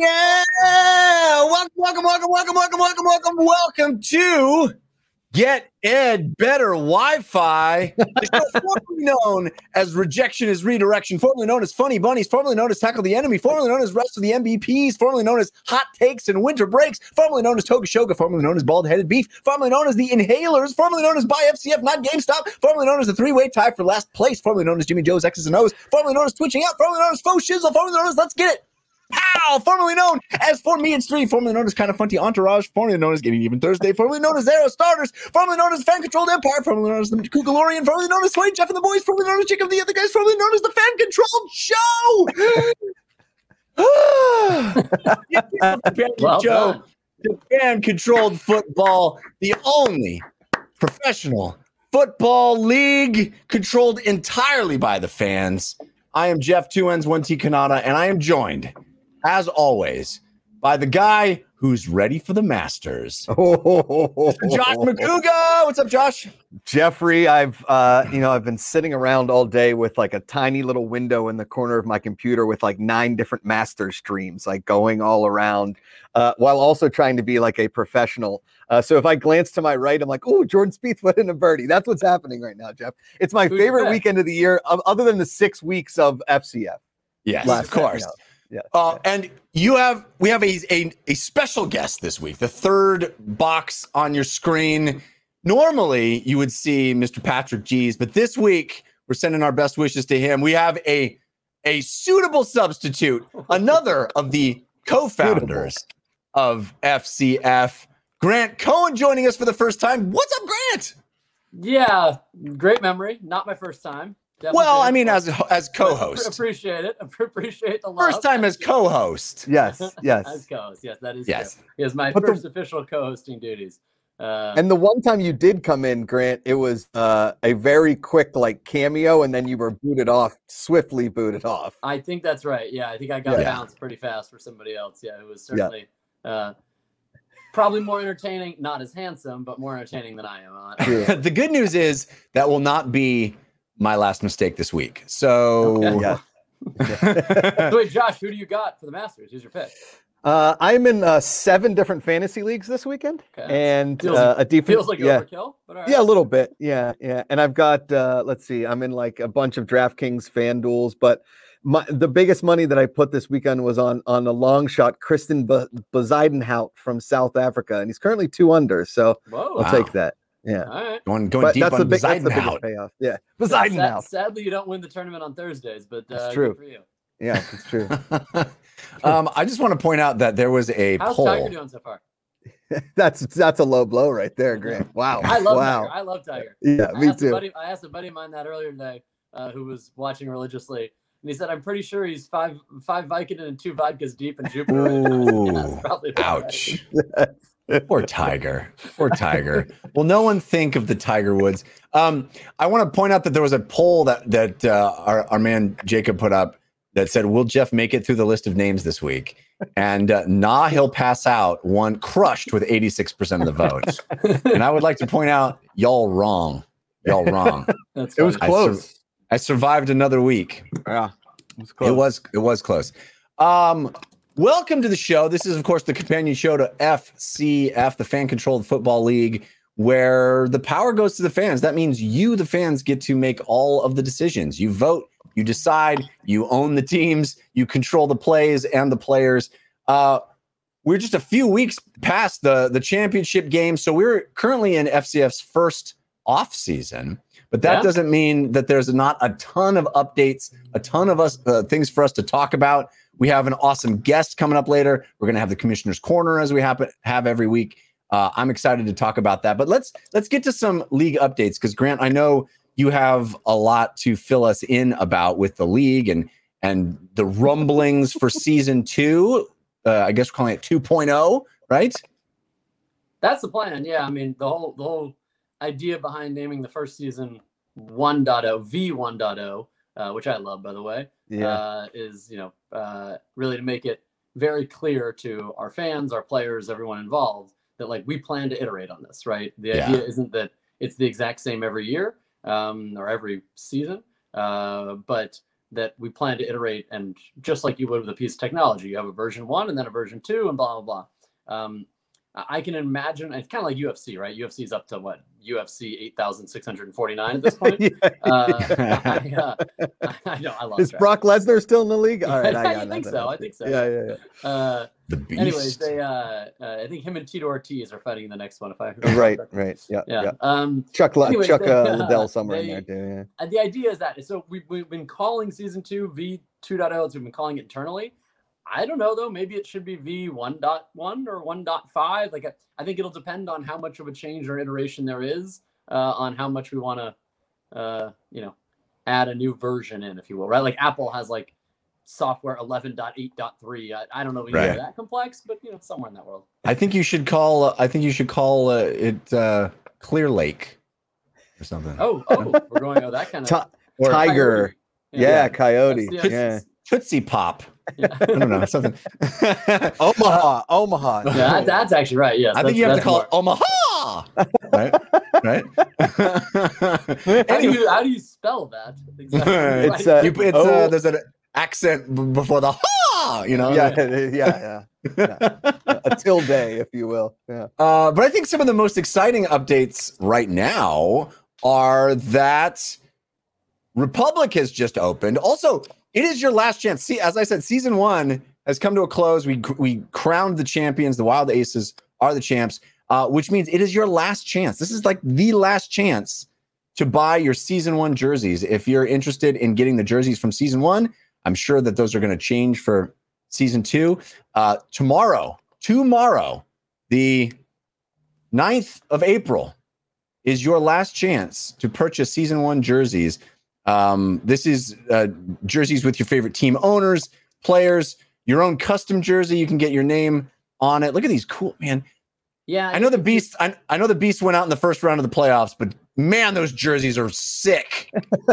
Yeah! Welcome, welcome, welcome, welcome, welcome, welcome, welcome, welcome to Get Ed Better Wi Fi, formerly known as Rejection is Redirection, formerly known as Funny Bunnies, formerly known as Tackle the Enemy, formerly known as Rest of the MVPs, formerly known as Hot Takes and Winter Breaks, formerly known as Toga Shoga, formerly known as Bald Headed Beef, formerly known as the Inhalers, formerly known as Buy FCF, not GameStop, formerly known as the Three Way Tie for Last Place, formerly known as Jimmy Joe's X's and O's, formerly known as Twitching Out, formerly known as Faux Shizzle, formerly known as Let's Get It. Pow! Formerly known as Four Me It's Three, formerly known as Kind of Funky Entourage, formerly known as Getting Even Thursday, formerly known as Zero Starters, formerly known as Fan Controlled Empire, formerly known as the Kugalorian, formerly known as Sway Jeff and the Boys, formerly known as Jacob the Other Guys, formerly known as the Fan Controlled Show. Well Joe, done. the fan controlled football, the only professional football league controlled entirely by the fans. I am Jeff Two Ends One T Kanata, and I am joined, as always, by the guy who's ready for the Masters, Josh McCouga. What's up, Josh? Jeffrey, I've uh, you know, I've been sitting around all day with like a tiny little window in the corner of my computer with like nine different master streams, like going all around, uh, while also trying to be like a professional. Uh, so if I glance to my right, I'm like, oh, Jordan Spieth put in a birdie. That's what's happening right now, Jeff. It's my Who's favorite weekend of the year, of, other than the six weeks of FCF. Yes, of course. time, Yeah. Uh, and you have we have a, a a special guest this week. The third box on your screen. Normally, you would see Mr. Patrick Dees, but this week we're sending our best wishes to him. We have a a suitable substitute, another of the co-founders of FCF, Grant Cohen, joining us for the first time. What's up, Grant? Yeah, great memory. Not my first time. Definitely Well. I mean, as as co-host, appreciate it. Appreciate the love. first time as co-host. Yes, yes. as co-host. Yes, that is Yes. true. It my But the- first official co-hosting duties. Uh, And the one time you did come in, Grant, it was uh, a very quick like cameo, and then you were booted off, swiftly booted off. I think that's right. Yeah, I think I got Yeah. bounced pretty fast for somebody else. Yeah, it was certainly uh, probably more entertaining. Not as handsome, but more entertaining than I am. Uh, the good news is that will not be my last mistake this week. So Okay. Yeah. so wait, Josh, who do you got for the Masters? Who's your pick? Uh, I'm in uh, seven different fantasy leagues this weekend, Okay. and Feels- uh, a defense. Feels like yeah, overkill, but all right. yeah, a little bit. Yeah, yeah. And I've got uh, let's see, I'm in like a bunch of DraftKings fan duels, but my, the biggest money that I put this weekend was on on a long shot, Christiaan B- Bezuidenhout from South Africa, and he's currently two under. So Whoa. I'll Wow. take that. Yeah, All right. going going but deep that's on the big, that's the Poseidon biggest out. payoff. Yeah, Sad- Bezuidenhout. Sadly, you don't win the tournament on Thursdays, but uh, That's good true. for you. Yeah, it's true. um, I just want to point out that there was a How's poll. Tiger doing so far? that's that's a low blow right there, Grant. Wow. I love wow. Tiger. I love Tiger. Yeah, I me asked too. buddy, I asked a buddy of mine that earlier today, uh, who was watching religiously, and he said, "I'm pretty sure he's five five Vicodin and two vodkas deep in Jupiter." right. Ooh, That's probably about right. Ouch. Poor Tiger. Poor Tiger. Will no one think of the Tiger Woods? Um, I want to point out that there was a poll that that uh, our, our man Jacob put up that said, "Will Jeff make it through the list of names this week?" And uh, nah, he'll pass out. One crushed with eighty six percent of the vote. and I would like to point out, y'all wrong. Y'all wrong. It was funny. I sur- close. I survived another week. Yeah, it was close. It was it was close. Um, welcome to the show. This is, of course, the companion show to FCF, the Fan Controlled Football League, where the power goes to the fans. That means you, the fans, get to make all of the decisions. You vote, you decide, you own the teams, you control the plays and the players. Uh, we're just a few weeks past the the championship game, so we're currently in FCF's first off season. But that Yeah. doesn't mean that there's not a ton of updates, a ton of us uh, things for us to talk about. We have an awesome guest coming up later. We're going to have the commissioner's corner as we happen have every week. Uh, I'm excited to talk about that. But let's let's get to some league updates because Grant, I know you have a lot to fill us in about with the league and and the rumblings for season two. Uh, I guess we're calling it 2.0, right? That's the plan. Yeah, I mean the whole the whole idea behind naming the first season 1.0 V1.0, uh, which I love by the way, Yeah. uh, is you know uh, really to make it very clear to our fans, our players, everyone involved that like we plan to iterate on this. Right. The Yeah. idea isn't that it's the exact same every year um, or every season, uh, but that we plan to iterate and just like you would with a piece of technology, you have a version one and then a version two and blah blah blah. Um, I can imagine it's kind of like UFC, right? UFC is up to what UFC eight thousand six hundred forty nine at this point. yeah, uh, I, uh, I, know I love. Is Brock Lesnar still in the league? All right, I, I think so. I think so. Yeah, yeah, yeah. Uh, the beast. Anyways, they uh, uh, I think him and Tito Ortiz are fighting in the next one. If I right, right, yeah, yeah. yeah. Um, Chuck, anyways, Chuck they, uh, Liddell somewhere they, in there too. Yeah. the idea is that so we've, we've been calling season two V 2.0 as we've been calling it internally. I don't know though. Maybe it should be V 1.1 or 1.5. Like I think it'll depend on how much of a change or iteration there is uh, on how much we want to, uh, you know, add a new version in, if you will, right? Like Apple has like software 11.8.3. I, I don't know if right. that complex, but you know, somewhere in that world. I think you should call. Uh, I think you should call uh, it uh, Clear Lake or something. Oh, oh, we're going oh that kind of T- tiger. Yeah, yeah, coyote. yeah. Tootsie Pop. Yeah. I don't know something. Omaha, Omaha. Yeah, that, that's actually right. Yes, I think you have to call more. it Omaha. right, right. how, do you, how do you spell that? Exactly. It's, uh, you, it's uh, there's an accent before the ha. You know. Yeah, yeah, yeah. yeah. a tilde, if you will. Yeah. Uh, but I think some of the most exciting updates right now are that Republic has just opened. Also, it is your last chance. See, as I said, season one has come to a close. We we crowned the champions. The Wild Aces are the champs, uh, which means it is your last chance. This is like the last chance to buy your season one jerseys. If you're interested in getting the jerseys from season one, I'm sure that those are going to change for season two. Uh, tomorrow, tomorrow, the 9th of April is your last chance to purchase season one jerseys. Um, this is uh, jerseys with your favorite team owners, players, your own custom jersey. You can get your name on it. Look at these cool, man. Yeah, I know the beast. I, I know the beast went out in the first round of the playoffs, but man, those jerseys are sick.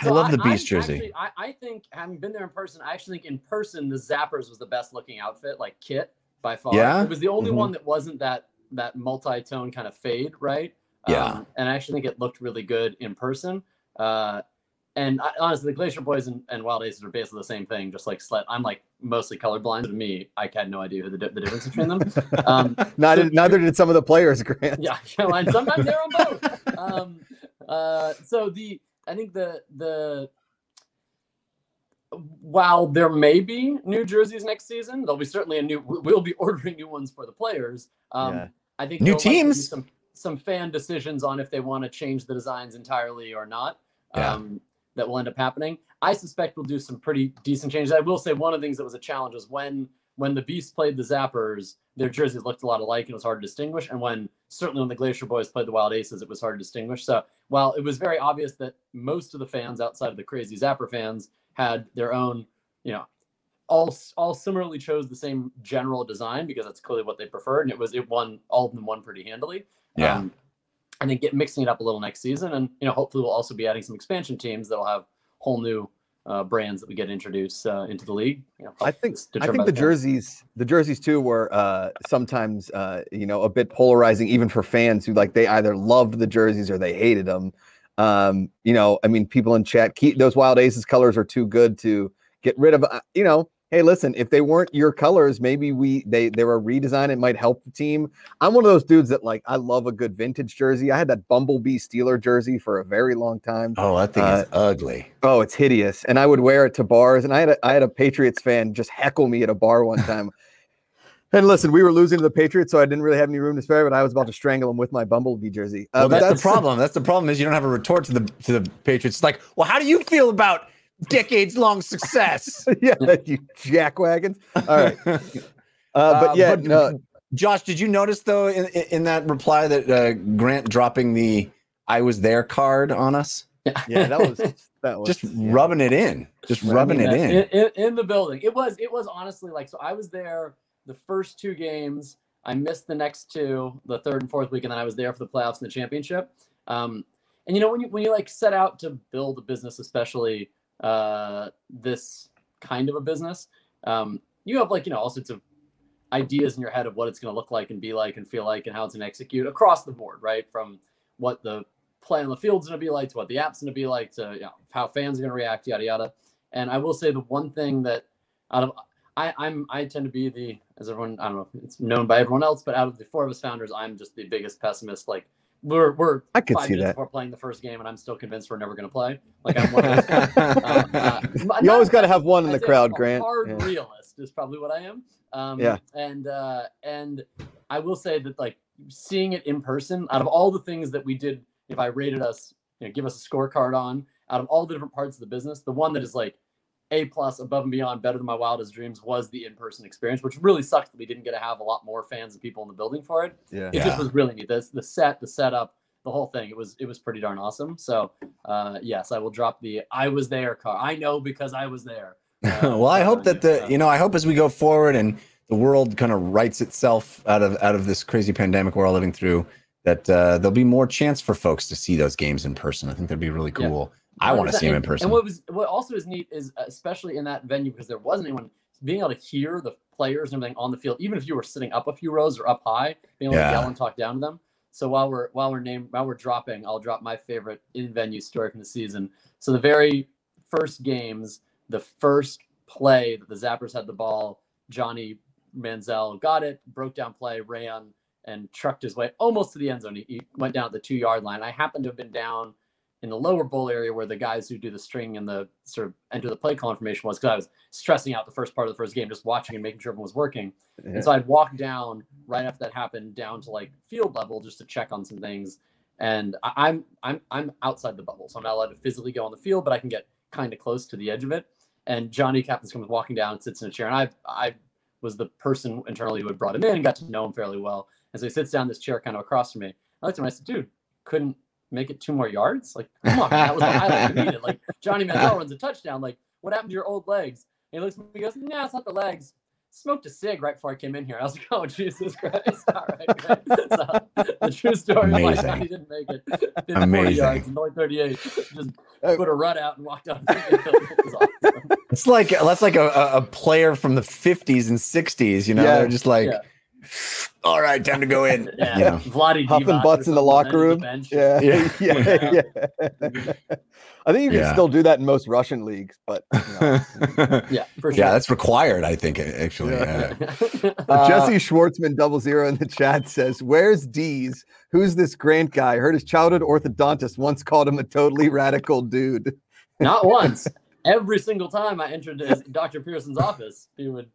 I love the beast I, jersey. Actually, I, I, think having been there in person, I actually think in person the Zappers was the best looking outfit, like kit by far. Yeah, it was the only mm-hmm. one that wasn't that that multi tone kind of fade, right? Yeah, um, and I actually think it looked really good in person. Uh, and I, honestly, the Glacier Boys and, and, Wild Aces are basically the same thing. Just like Slet, I'm like mostly colorblind. To me, I had no idea the, the difference between them. Um, neither, so, neither did some of the players, Grant. Yeah, you know, and sometimes they're on both. Um, uh, so the I think the the while there may be new jerseys next season, there'll be certainly a new. We'll be ordering new ones for the players. Um, yeah. I think new teams. Some, some fan decisions on if they want to change the designs entirely or not. Yeah. Um, that will end up happening. I suspect we'll do some pretty decent changes. I will say one of the things that was a challenge was when when the Beasts played the Zappers, their jerseys looked a lot alike and it was hard to distinguish. And when certainly when the Glacier Boys played the Wild Aces, it was hard to distinguish. So while it was very obvious that most of the fans outside of the crazy Zapper fans had their own, you know, all all similarly chose the same general design because that's clearly what they preferred, and it was it won all of them won pretty handily. Yeah. Um, I then get mixing it up a little next season, and you know hopefully we'll also be adding some expansion teams that'll have whole new uh, brands that we get introduced uh, into the league. You know, I think I think the, the jerseys, the jerseys too, were uh, sometimes uh, you know a bit polarizing, even for fans who like they either loved the jerseys or they hated them. Um, you know, I mean, people in chat keep those Wild Aces colors are too good to get rid of. Uh, you know, hey, listen, if they weren't your colors, maybe we they they were redesign. It might help the team. I'm one of those dudes that like I love a good vintage jersey. I had that Bumblebee Steeler jersey for a very long time. Oh, that thing uh, is ugly. Oh, it's hideous. And I would wear it to bars. And I had a, I had a Patriots fan just heckle me at a bar one time. And listen, we were losing to the Patriots, so I didn't really have any room to spare. But I was about to strangle him with my Bumblebee jersey. Uh, well, that's, that's, the problem. That's the problem is you don't have a retort to the to the Patriots. It's like, well, how do you feel about decades long success. yeah, you jackwagons. All right. Uh, but uh, yeah, but, no. Josh, did you notice though in, in that reply that uh, Grant dropping the "I was there" card on us? Yeah, that was that was just yeah. rubbing it in, just rubbing it in. In, in. in the building. It was it was honestly like so. I was there the first two games. I missed the next two, the third and fourth week, and then I was there for the playoffs and the championship. Um, and you know when you when you like set out to build a business, especially uh, this kind of a business, um, you have like you know all sorts of ideas in your head of what it's going to look like and be like and feel like and how it's going to execute across the board, right? From what the play on the field's going to be like, to what the app's going to be like, to you know, how fans are going to react, yada yada. And I will say the one thing that out of I, I'm I tend to be the as everyone I don't know it's known by everyone else, but out of the four of us founders, I'm just the biggest pessimist. Like we're we're I could five see minutes that. before playing the first game, and I'm still convinced we're never going to play. Like I'm one of those. Um, uh, You not- always got to have one in I'd the say crowd, a Grant. Hard Yeah. realist is probably what I am. Um, Yeah. And uh, and I will say that like seeing it in person, out of all the things that we did, if I rated us, you know, give us a scorecard on, out of all the different parts of the business, the one that is like a plus above and beyond better than my wildest dreams was the in-person experience which really sucks that we didn't get to have a lot more fans and people in the building for it Yeah. it Yeah. just was really neat the, the set the setup the whole thing it was it was pretty darn awesome so uh yes i will drop the i was there car i know because i was there Uh, well, I hope that the so- you know I hope as we go forward and the world kind of rights itself out of out of this crazy pandemic we're all living through that uh, there'll be more chance for folks to see those games in person. I think that'd be really Yeah. I want to see him in person. And what was what also is neat is uh, especially in that venue because there wasn't anyone being able to hear the players and everything on the field, even if you were sitting up a few rows or up high, being able Yeah. to yell and talk down to them. So while we're while we're name while we're dropping, I'll drop my favorite in venue story from the season. So the very first games, the first play that the Zappers had the ball, Johnny Manziel got it, broke down play, ran and trucked his way almost to the end zone. He, he went down at the two yard line. I happened to have been down in the lower bowl area where the guys who do the string and the sort of enter the play call information was because I was stressing out the first part of the first game, just watching and making sure everyone was working. Yeah. And so I'd walk down right after that happened down to like field level just to check on some things. And I, I'm I'm I'm outside the bubble, so I'm not allowed to physically go on the field, but I can get kind of close to the edge of it. And Johnny Captain's comes walking down and sits in a chair, and I I was the person internally who had brought him in and got to know him fairly well. And so he sits down this chair kind of across from me. I looked at him and I said, dude, couldn't make it two more yards? Like, come on, man, that was the highlight we needed. Like Johnny Manziel runs a touchdown. Like, what happened to your old legs? And he looks at me and goes, nah, it's not the legs. Smoked a cig right before I came in here. I was like, oh, Jesus Christ. All right, great. So, the true story of like, Amazing. he didn't make it. Did 40 Amazing. yards and only 38. Just Uh, put a run out and walked out. It was awesome. It's like that's like a, a- a player from the 50s and 60s. You know, Yeah. they're just like, Yeah. All right, time to go in. Yeah. You know? Vladdy Huffing butts in the locker end of room. bench. Yeah, Yeah. yeah, yeah. I think you can Yeah. still do that in most Russian leagues, but you know. Yeah, for sure. yeah, that's required. I think actually. Yeah. Yeah. Uh, Uh, Jesse Schwartzman double zero in the chat says, "Where's Dees? Who's this Grant guy? Heard his childhood orthodontist once called him a totally radical dude." Not once. Every single time I entered Dr. Pearson's office, he would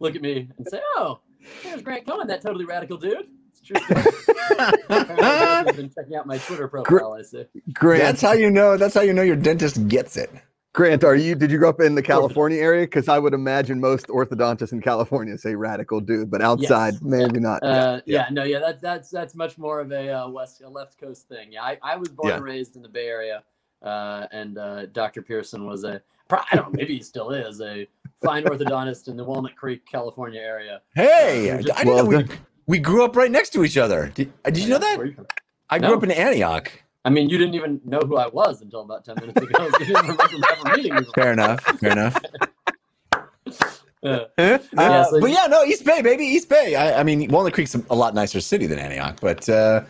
look at me and say, "Oh, there's Grant Cohen, that totally radical dude." It's true. story. Apparently, he's been checking out my Twitter profile. I see. Grant, that's how you know. That's how you know your dentist gets it. Grant, are you? Did you grow up in the California area? Because I would imagine most orthodontists in California say radical dude, but outside Yes. maybe not. Uh, Yeah. yeah, no, yeah, that's that's that's much more of a uh, west a left coast thing. Yeah, I, I was born Yeah. and raised in the Bay Area, uh, and uh, Dr. Pearson was a pro- I don't know, maybe he still is a fine orthodontist in the Walnut Creek, California area. Hey, Uh, I just- didn't know we, we grew up right next to each other. Did, uh, did you know that? You? I grew No. up in Antioch. I mean, you didn't even know who I was until about ten minutes ago. You didn't remember ever meeting me. Fair enough. Fair enough. Uh, Uh, Yeah, so but yeah, no, East Bay, baby, East Bay. I, I mean, Walnut Creek's a, a lot nicer city than Antioch, but uh,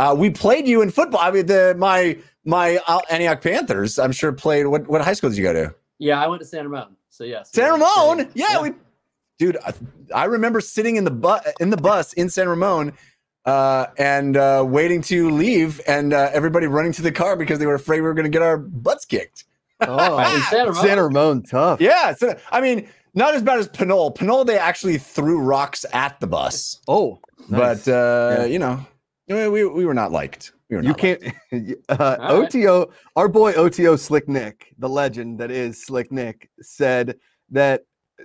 uh, we played you in football. I mean, the my my uh, Antioch Panthers. I'm sure played. What what high school did you go to? Yeah, I went to San Ramon. So yes, San we were Ramon. sitting- Yeah, we, dude. I, I remember sitting in the bus in the bus in San Ramon. Uh, and uh, waiting to leave, and uh, everybody running to the car because they were afraid we were going to get our butts kicked. Oh, in San Ramon. Santa Ramon, tough. Yeah, so, I mean, not as bad as Pinole. Pinole, they actually threw rocks at the bus. Oh, nice. but uh, Yeah. you know, we, we we were not liked. We were you can't. Uh, All right. OTO, our boy OTO Slick Nick, the legend that is Slick Nick, said that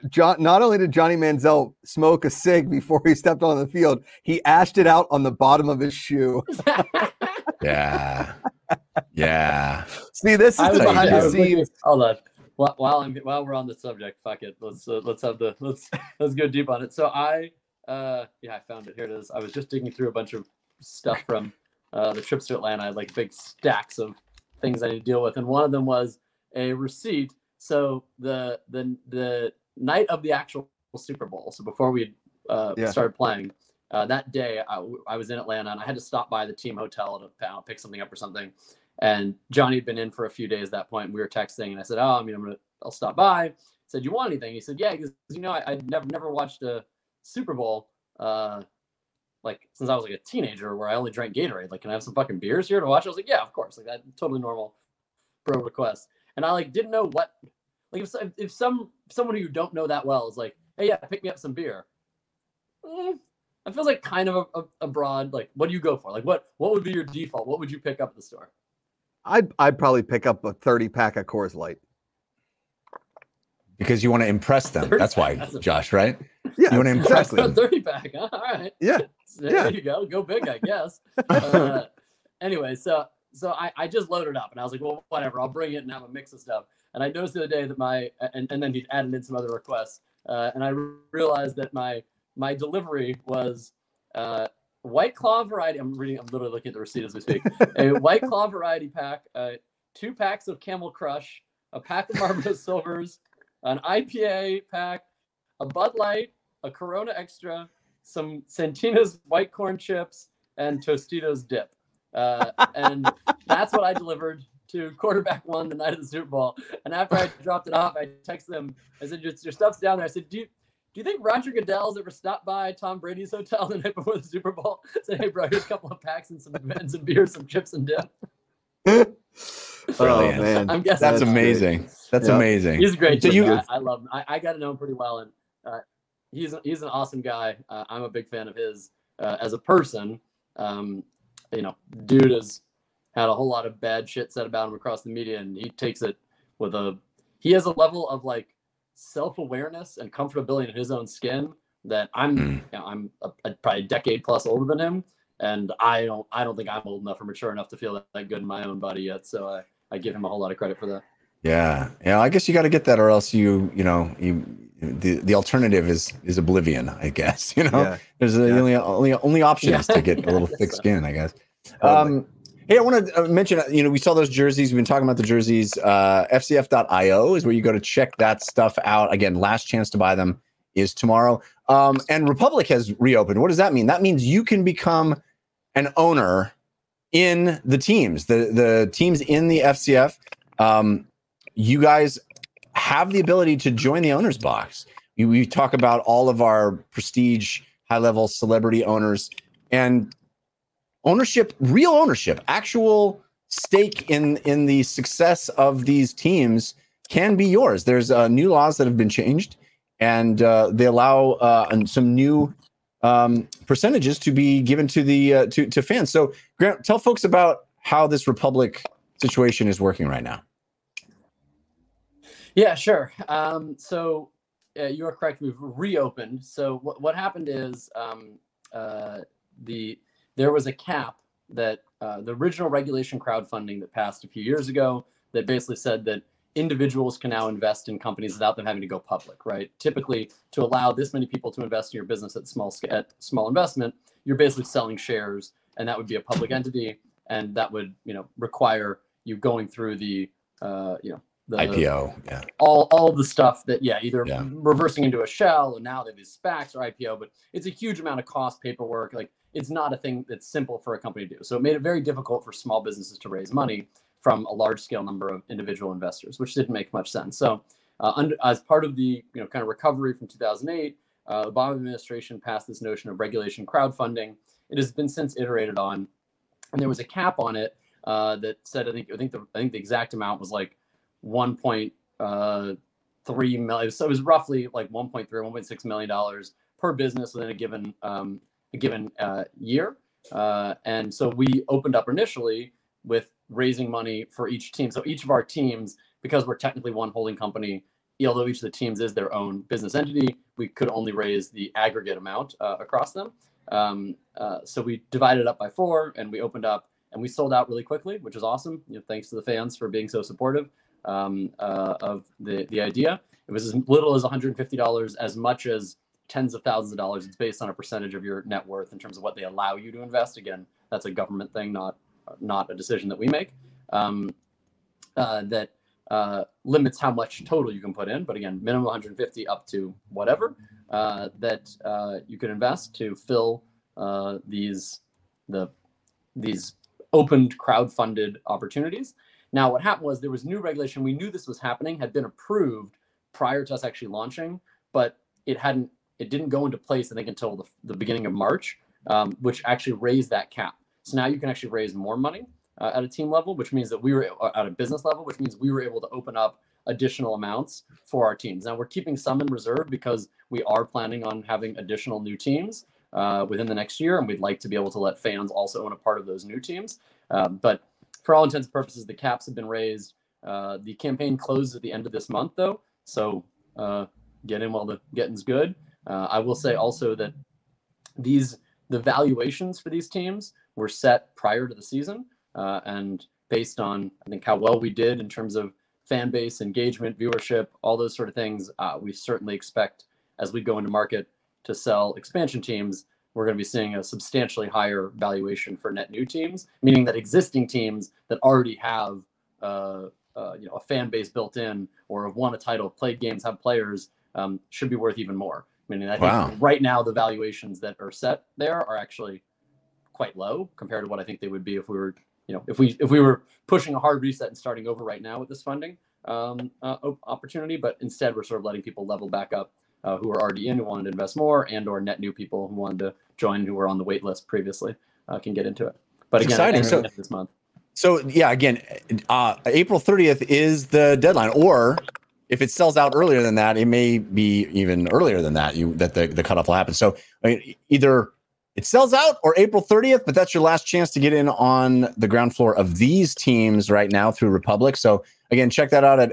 John. Not only did Johnny Manziel smoke a cig before he stepped on the field, he ashed it out on the bottom of his shoe. Yeah, yeah. See, this is I the was, behind the scenes. hold on. While, while I'm while we're on the subject, fuck it. Let's uh, let's have the let's let's go deep on it. So I uh yeah I found it. Here it is. I was just digging through a bunch of stuff from uh, the trips to Atlanta. I had like big stacks of things I need to deal with, and one of them was a receipt. So the the the night of the actual Super Bowl. So before we uh, Yeah. started playing, uh, that day I, I, was in Atlanta and I had to stop by the team hotel to pick something up or something. And Johnny had been in for a few days at that point. We were texting, and I said, "Oh, I mean, I'm gonna, I'll stop by." I said, "You want anything?" He said, "Yeah," because you know, I, would never, never watched a Super Bowl, uh, like since I was like a teenager, where I only drank Gatorade. Like, can I have some fucking beers here to watch? I was like, "Yeah, of course." Like that, totally normal, bro request. And I like didn't know what, like if if some someone who you don't know that well is like, "Hey, yeah, pick me up some beer." Mm, that feels like kind of a, a, a broad. Like, what do you go for? Like, what what would be your default? What would you pick up at the store? I'd I'd probably pick up a 30 pack of Coors Light. Because you want to impress them. That's why, Josh, right? Yeah. You want to impress them. 30 pack. Huh? All right. Yeah. There yeah. you go. Go big, I guess. uh, anyway, so so I, I just loaded up and I was like, well, whatever, I'll bring it and have a mix of stuff. And I noticed the other day that my and, and then he added in some other requests. Uh, and I realized that my my delivery was uh, White Claw variety. I'm reading. I'm literally looking at the receipt as we speak. a White Claw variety pack, uh, two packs of Camel Crush, a pack of Marlboro Silvers, an IPA pack, a Bud Light, a Corona Extra, some Santitas white corn chips, and Tostitos dip. Uh, and that's what I delivered to quarterback one the night of the Super Bowl. And after I dropped it off, I texted them. I said, "Your, your stuff's down there." I said, "Do you, do you think Roger Goodell's ever stopped by Tom Brady's hotel the night before the Super Bowl? Said, hey, bro, here's a couple of packs and some and some beers, some chips and dip. oh man, I'm guessing that's amazing. Great. That's yep. amazing. He's a great. So you, I, I, love him. I, I, got to know him pretty well, and uh, he's he's an awesome guy. Uh, I'm a big fan of his uh, as a person. Um, you know, dude has had a whole lot of bad shit said about him across the media, and he takes it with a. He has a level of like self-awareness and comfortability in his own skin that I'm mm. you know, I'm a, a, probably a decade plus older than him and I don't I don't think I'm old enough or mature enough to feel that, that good in my own body yet so I, I give him a whole lot of credit for that yeah yeah I guess you got to get that or else you you know you the, the alternative is is oblivion I guess you know yeah. there's yeah. the only only only option is to get a little thick so. skin I guess um Hey, I want to uh, mention, you know, we saw those jerseys. We've been talking about the jerseys. Uh, FCF.io is where you go to check that stuff out. Again, last chance to buy them is tomorrow. Um, and Republic has reopened. What does that mean? That means you can become an owner in the teams, the the teams in the FCF. Um, you guys have the ability to join the owners box. We, talk about all of our prestige, high level celebrity owners, and ownership, real ownership, actual stake in in the success of these teams can be yours. There's uh, new laws that have been changed, and uh, they allow uh, some new um, percentages to be given to the uh, to to fans. So, Grant, tell folks about how this Republic situation is working right now. Yeah, sure. Um, so uh, you are correct. We've reopened. So what what happened is um, uh, the there was a cap that uh, the original regulation crowdfunding that passed a few years ago that basically said that individuals can now invest in companies without them having to go public, right? Typically, to allow this many people to invest in your business at small at small investment, you're basically selling shares, and that would be a public entity, and that would you know require you going through the uh, you know the IPO, yeah, all all the stuff that yeah, either yeah. reversing into a shell, and now they have these SPACs or IPO, but it's a huge amount of cost, paperwork, like it's not a thing that's simple for a company to do. So it made it very difficult for small businesses to raise money from a large scale number of individual investors, which didn't make much sense. So uh, under, as part of the you know kind of recovery from 2008, uh, the Obama administration passed this notion of regulation crowdfunding. It has been since iterated on, and there was a cap on it uh, that said I think I think the I think the exact amount was like 1.3 uh, million. So it was roughly like 1.3 or 1.6 million dollars per business within a given um, a given uh, year. Uh, and so we opened up initially with raising money for each team. So each of our teams, because we're technically one holding company, although each of the teams is their own business entity, we could only raise the aggregate amount uh, across them. Um, uh, so we divided up by four, and we opened up, and we sold out really quickly, which is awesome. You know, thanks to the fans for being so supportive um, uh, of the the idea. It was as little as $150, as much as tens of thousands of dollars. It's based on a percentage of your net worth in terms of what they allow you to invest. Again, that's a government thing, not not a decision that we make. Um, uh, that uh, limits how much total you can put in, but again, minimum 150 up to whatever uh, that uh, you can invest to fill uh, these the these opened crowd-funded opportunities. Now, what happened was there was new regulation. We knew this was happening, had been approved prior to us actually launching, but it hadn't. It didn't go into place, I think, until the, the beginning of March, um, which actually raised that cap. So now you can actually raise more money uh, at a team level, which means that we were uh, at a business level, which means we were able to open up additional amounts for our teams. Now we're keeping some in reserve because we are planning on having additional new teams uh, within the next year, and we'd like to be able to let fans also own a part of those new teams. Um, but for all intents and purposes, the caps have been raised. Uh, the campaign closes at the end of this month, though, so uh, get in while the getting's good. Uh, I will say also that these the valuations for these teams were set prior to the season, uh, and based on I think how well we did in terms of fan base engagement, viewership, all those sort of things, uh, we certainly expect as we go into market to sell expansion teams, we're going to be seeing a substantially higher valuation for net new teams, meaning that existing teams that already have uh, uh, you know a fan base built in or have won a title, played games, have players, um, should be worth even more. Meaning, I think Wow. right now the valuations that are set there are actually quite low compared to what I think they would be if we were, you know, if we if we were pushing a hard reset and starting over right now with this funding um, uh, opportunity. But instead, we're sort of letting people level back up uh, who are already in, who wanted to invest more, and or net new people who wanted to join, who were on the wait list previously, uh, can get into it. But It's again, exciting. So- this month. So yeah, again, uh, April 30th is the deadline, or if it sells out earlier than that, it may be even earlier than that. You that the, the cutoff will happen. So I mean, either it sells out or April 30th, but that's your last chance to get in on the ground floor of these teams right now through Republic. So again, check that out at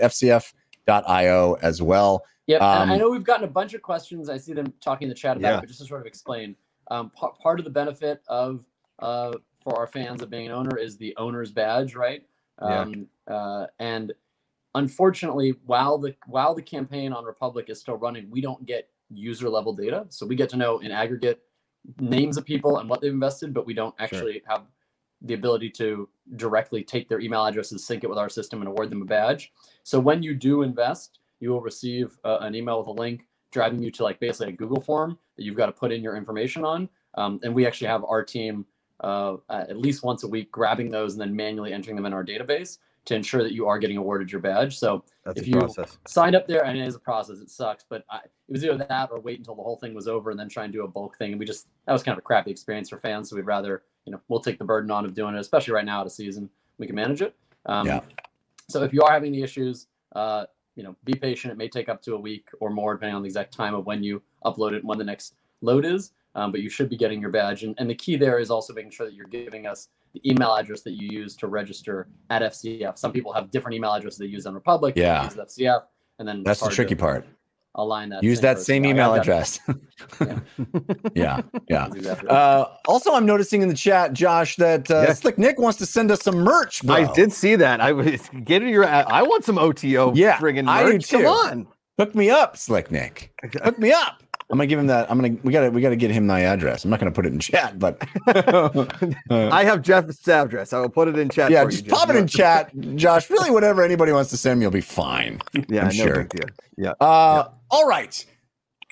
fcf.io as well. Yep. and I Um, know we've gotten a bunch of questions. I see them talking in the chat about Yeah. it, but just to sort of explain, um, par- part of the benefit of uh, for our fans of being an owner is the owner's badge, right? Yeah. Um, uh, and unfortunately, while the while the campaign on Republic is still running, we don't get user level data. So we get to know in aggregate names of people and what they've invested, but we don't actually have the ability to directly take their email addresses, sync it with our system, and award them a badge. So when you do invest, you will receive uh, an email with a link driving you to like basically a Google form that you've got to put in your information on. Um, and we actually have our team uh, at least once a week grabbing those and then manually entering them in our database to ensure that you are getting awarded your badge. So That's If you- process. signed up there and it is a process. It sucks, but I, it was either that or wait until the whole thing was over and then try and do a bulk thing. And we just that was kind of a crappy experience for fans. So we'd rather you know we'll take the burden on of doing it, especially right now at a season. We can manage it. Um, Yeah. So if you are having the issues, uh, you know, be patient. It may take up to a week or more, depending on the exact time of when you upload it and when the next load is. Um, but you should be getting your badge. And, and the key there is also making sure that you're giving us the email address that you use to register at FCF. Some people have different email addresses they use on Republic. Yeah. FCF, and then That's the tricky part. Align that. Use that same email I've address. yeah, yeah. That's exactly right. Uh, also, I'm noticing in the chat, Josh, that uh, Yeah. Slick Nick wants to send us some merch. Bro. I did see that. I was get your. I want some OTO. Yeah, friggin' I do merch. Come on. Hook me up, Slick Nick. Hook me up. I'm gonna give him that. I'm gonna. We gotta. We gotta get him my address. I'm not gonna put it in chat, but uh, I have Jeff's address. I will put it in chat. yeah, for just you, Jeff. pop it in chat, Josh. Really, whatever anybody wants to send me will be fine. Yeah, I'm no sure. Yeah. Uh, All right.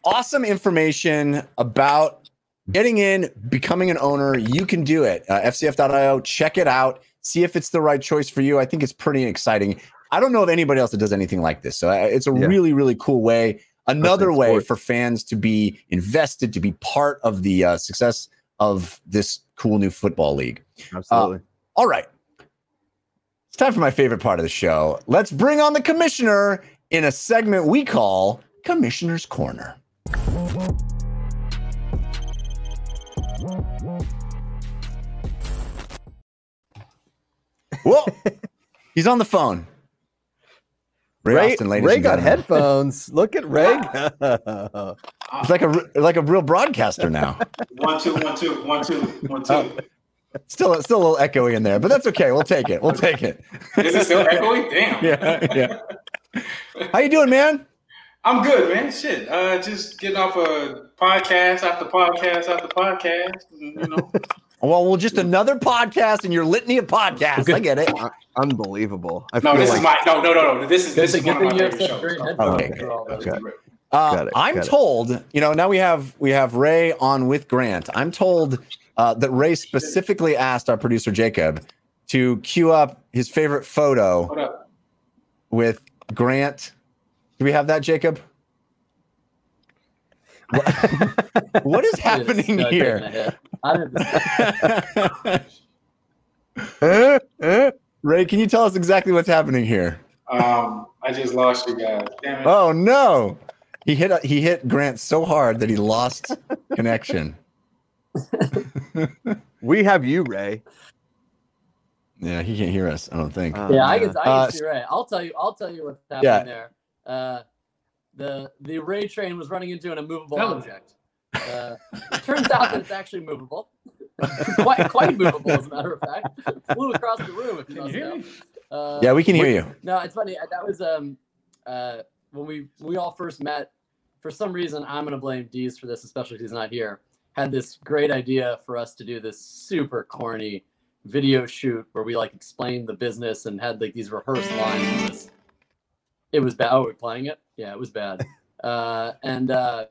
Awesome information about getting in, becoming an owner. You can do it. Uh, FCF.io. Check it out. See if it's the right choice for you. I think it's pretty exciting. I don't know of anybody else that does anything like this. So uh, it's a Yeah. really, really cool way. Another Especially way sports. for fans to be invested, to be part of the uh, success of this cool new football league. Absolutely. All right. It's time for my favorite part of the show. Let's bring on the commissioner in a segment we call Commissioner's Corner. Whoa, he's on the phone. Ray, Ray, Austin, ladies Ray and got gentlemen. headphones. Look at Ray. He's like a like a real broadcaster now. One two one two one two one two. Still, still a little echoey in there, but that's okay. We'll take it. We'll take it. Is it still echoing? Damn. Yeah, yeah. How you doing, man? I'm good, man. Shit. Uh, just getting off a podcast after podcast after podcast. You know. Well, well, just another podcast and your litany of podcasts. I get it. Unbelievable. I No, feel this like is my no no no no. This is this Good is thing- one of good my thing you favorite shows. great so- Okay, headphones for all those. okay. Uh, Got it, I'm got it. told, you know, now we have we have Ray on with Grant. I'm told uh, that Ray specifically asked our producer Jacob to cue up his favorite photo with Grant. Do we have that, Jacob? What, what is happening Just, uh, here? Hit. I didn't, Eh, eh. Ray, can you tell us exactly what's happening here? Um, I just lost you guys. Damn it. Oh no! He hit he hit Grant so hard that he lost connection. We have you, Ray. Yeah, he can't hear us. I don't think. Uh, yeah, I can. I can Uh, see right. I'll tell you. I'll tell you what's happening Yeah. there. Uh, the the ray train was running into an immovable Oh. object. Uh, it turns out that it's actually movable. quite quite movable, as a matter of fact. Flew across the room. If you Can you hear me? Uh, yeah, we can hear you. No, it's funny. uh, That was um uh when we we all first met. For some reason, I'm gonna blame Dees for this, especially if he's not here. Had this great idea for us to do this super corny video shoot where we like explained the business and had like these rehearsed lines. It was, it was bad. Oh, we're playing it. Yeah, it was bad. Uh, and uh,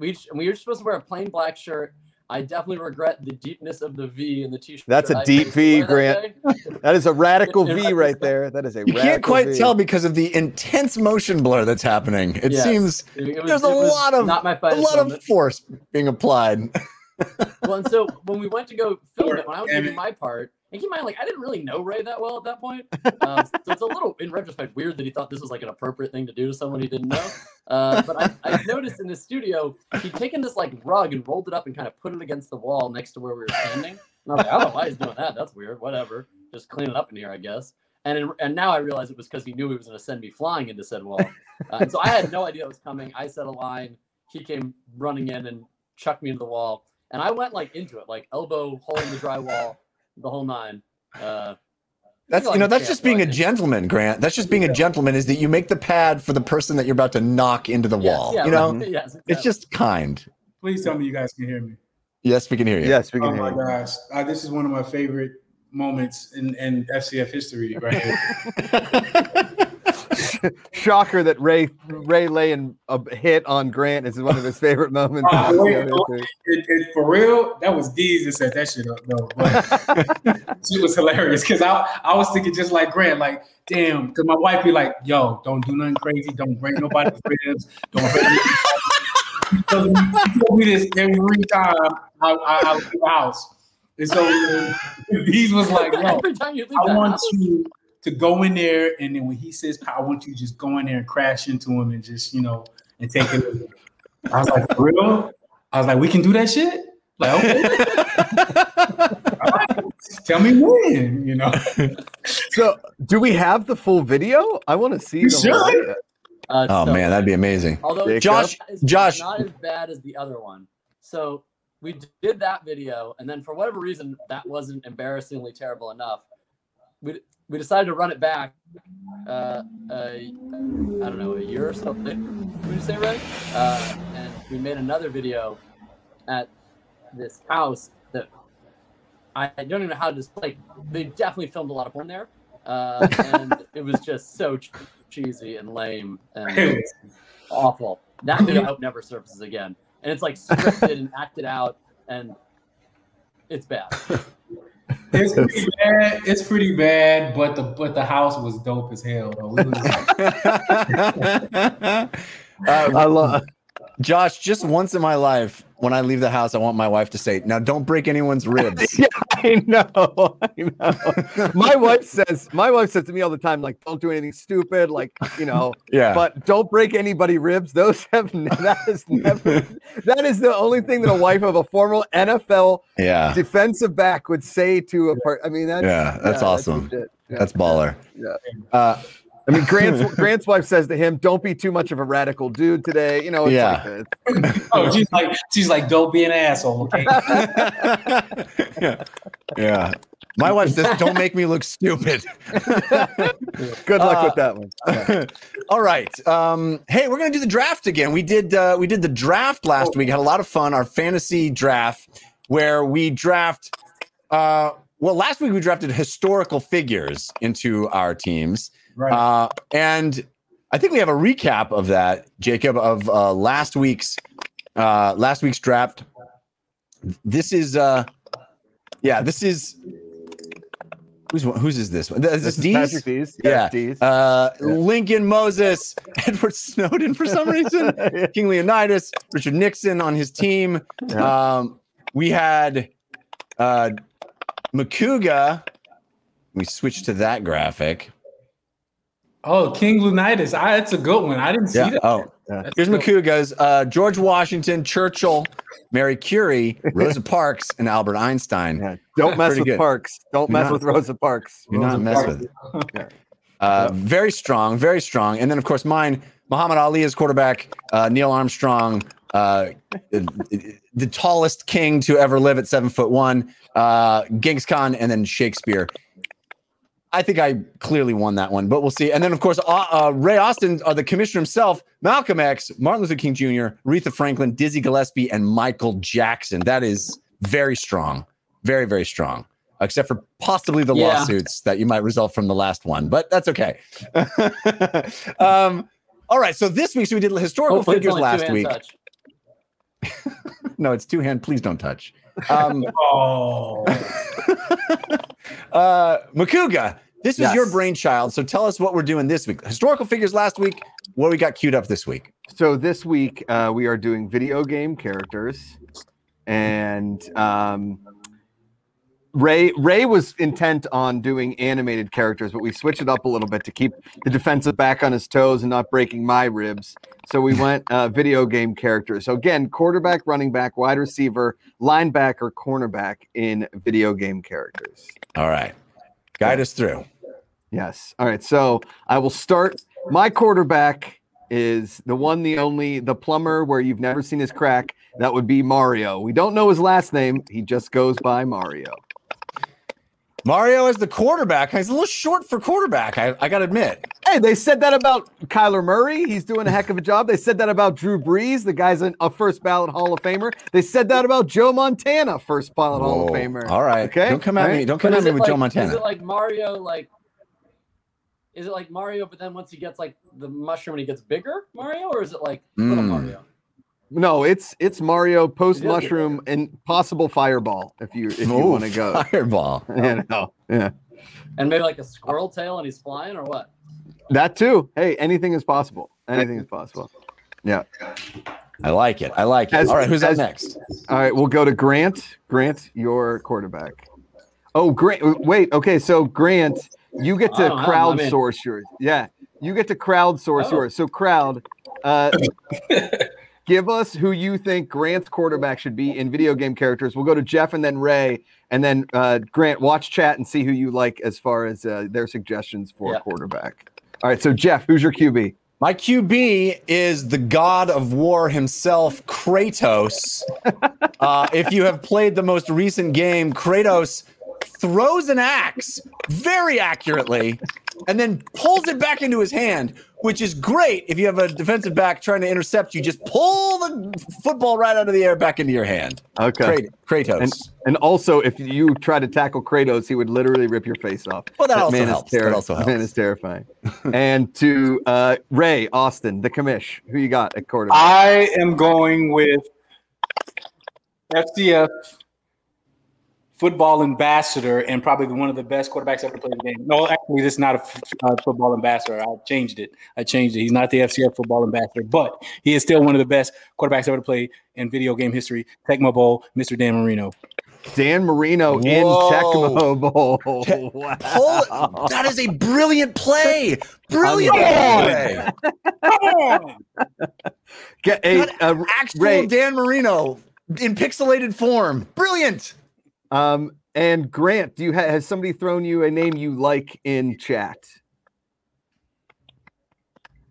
we each- we were supposed to wear a plain black shirt. I definitely regret the deepness of the V in the t-shirt. That's a deep V, Grant. that. That is a radical V right there. That is a You can't quite V. tell because of the intense motion blur that's happening. It Yeah. seems It- it was- There's a lot of- not my a lot moment. of force being applied. Well, and so when we went to go film it, when I was Damn doing my part, and keep in mind, like I didn't really know Ray that well at that point, um, so it's a little, in retrospect, weird that he thought this was like an appropriate thing to do to someone he didn't know. Uh, but I, I noticed in the studio, he'd taken this like rug and rolled it up and kind of put it against the wall next to where we were standing. And I was like, I don't know why he's doing that. That's weird. Whatever. Just clean it up in here, I guess. And in, and now I realize it was because he knew he was going to send me flying into said wall. Uh, and so I had no idea it was coming. I said a line. He came running in and chucked me into the wall. And I went like into it, like elbow holding the drywall, the whole nine. Uh, That's you know that's just being a gentleman, Grant. That's just being a gentleman. Is that you make the pad for the person that you're about to knock into the yes, wall? yeah, you know, right, yes, it's just kind. Please tell me you guys can hear me. Yes, we can hear you. Yes, we can Oh hear my you. gosh, uh, this is one of my favorite moments in, in FCF history right here. Shocker that Ray Ray laying a uh, hit on Grant is one of his favorite moments. Oh, wait, it, it, for real, that was Dees that set that shit up though. But shit was hilarious because I, I was thinking just like Grant, like, damn, because my wife be like, yo, don't do nothing crazy, don't break nobody's ribs, don't break He tells me- he tells me this every time I, I, I leave the house. And so uh, Dees was like, yo, every time you leave I want house, you to go in there, and then when he says, "I want you to just go in there and crash into him and just you know and take it." I was like, "For real?" I was like, "We can do that shit." Like, okay, all right. tell me when, you know. So, do we have the full video? I want to see. You the whole should. uh, Oh so- man, that'd be amazing. Although Josh- Josh- not as bad as the other one. So we did that video, and then for whatever reason, that wasn't embarrassingly terrible enough. We we decided to run it back. Uh, uh, I don't know, a year or something. Would you say right? Uh, and we made another video at this house that I don't even know how to display. They definitely filmed a lot of porn there, uh, and it was just so ch- cheesy and lame and awful. That video I hope never surfaces again. And it's like scripted and acted out, and it's bad. It's pretty bad. It's pretty bad, but the but the house was dope as hell. We was- uh, I love. Josh, just once in my life, when I leave the house, I want my wife to say, "Now, don't break anyone's ribs." Yeah, I know. I know. My wife says. My wife says to me all the time, like, "Don't do anything stupid." Like, you know, yeah, but don't break anybody ribs. Those have ne- that is never. That is the only thing that a wife of a former NFL yeah, defensive back would say to a part. I mean, that's yeah. That's yeah, awesome. legit. Yeah. That's baller. Yeah. Uh, I mean, Grant's Grant's wife says to him, "Don't be too much of a radical dude today." You know, it's Yeah. like that. oh, she's like she's like, don't be an asshole, okay? yeah. yeah. My wife says, "Don't make me look stupid." Good luck Uh, with that one. All right. Um, hey, we're gonna do the draft again. We did uh, we did the draft last week. Had a lot of fun. Our fantasy draft, where we draft. Uh, well, last week we drafted historical figures into our teams, Right. uh, and I think we have a recap of that, Jacob, of uh, last week's uh, last week's draft. This is uh, yeah, this is who's whose is this one? Is this, This? Patrick Dees. Yeah. Dees. Uh, Yeah. Lincoln Moses, Edward Snowden for some reason, King Leonidas, Richard Nixon on his team. Yeah. Um, we had uh, Makuga. We switched to that graphic. Oh, King Leonidas. I, that's a good one. I didn't see Yeah. that. Oh, That's here's dope. Makuga's. Uh, George Washington, Churchill, Mary Curie, Rosa Parks, and Albert Einstein. Yeah. Don't mess Pretty with good. Parks. Don't You're mess not- with Rosa Parks. You're not Rosa mess Parks. with it. Uh, very strong, very strong. And then, of course, mine, Muhammad Ali is quarterback, uh, Neil Armstrong, uh, the, the tallest king to ever live at seven foot one, uh, Genghis Khan, and then Shakespeare. I think I clearly won that one, but we'll see. And then, of course, uh, uh, Ray Austin, uh, the commissioner himself, Malcolm X, Martin Luther King Jr., Aretha Franklin, Dizzy Gillespie, and Michael Jackson. That is very strong, very, very strong, except for possibly the Yeah. lawsuits that you might result from the last one, but that's okay. um, all right. So this week, so we did historical Hopefully figures last week. No, it's two hand. Please don't touch. Um, Oh, uh, Makuga, this was Yes. your brainchild. So tell us what we're doing this week. Historical figures last week. What we got queued up this week? So this week uh, we are doing video game characters, and um, Ray Ray was intent on doing animated characters, but we switched it up a little bit to keep the defensive back on his toes and not breaking my ribs. So we went uh, video game characters. So again, quarterback, running back, wide receiver, linebacker, cornerback in video game characters. All right. Guide us through. Yes. All right. So I will start. My quarterback is the one, the only, the plumber where you've never seen his crack. That would be Mario. We don't know his last name. He just goes by Mario. Mario is the quarterback. He's a little short for quarterback. I, I got to admit. Hey, they said that about Kyler Murray. He's doing a heck of a job. They said that about Drew Brees. The guy's an, a first ballot Hall of Famer. They said that about Joe Montana, first ballot Hall of Famer. All right. Okay. Don't come at All me. Don't come But at me with like, Joe Montana. Is it like Mario? Like, is it like Mario? But then once he gets like the mushroom and he gets bigger, Mario, or is it like little Mm. Mario? No, it's it's Mario post mushroom and possible fireball if you if you Ooh, want to go. Fireball. You know, yeah. And maybe like a squirrel tail and he's flying, or what? That too. Hey, anything is possible. Anything is possible. Yeah. I like it. I like it. As- All right. Who's up as- next? All right, we'll go to Grant. Grant, your quarterback. Oh, Grant. Wait. Okay, so Grant, you get to don't know, I mean- crowdsource yours. Yeah, you get to crowdsource Oh. yours. So crowd, uh, give us who you think Grant's quarterback should be in video game characters. We'll go to Jeff and then Ray, and then uh, Grant. Watch chat and see who you like as far as uh, their suggestions for Yeah. quarterback. All right, so Jeff, who's your QB? My QB is the god of war himself, Kratos. uh, if you have played the most recent game, Kratos throws an axe very accurately and then pulls it back into his hand, which is great if you have a defensive back trying to intercept you. Just pull the football right out of the air back into your hand. Okay. Kratos. And and also, if you try to tackle Kratos, he would literally rip your face off. Well, that also man helps. Is That also Man is terrifying. and to uh, Ray Austin, the commish, who you got at quarterback? I am going with FCF football ambassador and probably one of the best quarterbacks ever to play the game. No, actually, this is not a uh, football ambassador. I changed it. I changed it. He's not the FCF football ambassador, but he is still one of the best quarterbacks ever to play in video game history. Tecmo Bowl, Mr. Dan Marino. Dan Marino in Whoa. Tecmo Bowl. Te- Wow. That is a brilliant play. Brilliant Come play. Come on! Get a, Got uh, Actual Ray. Dan Marino in pixelated form. Brilliant. Um, and Grant, do you ha- has somebody thrown you a name you like in chat?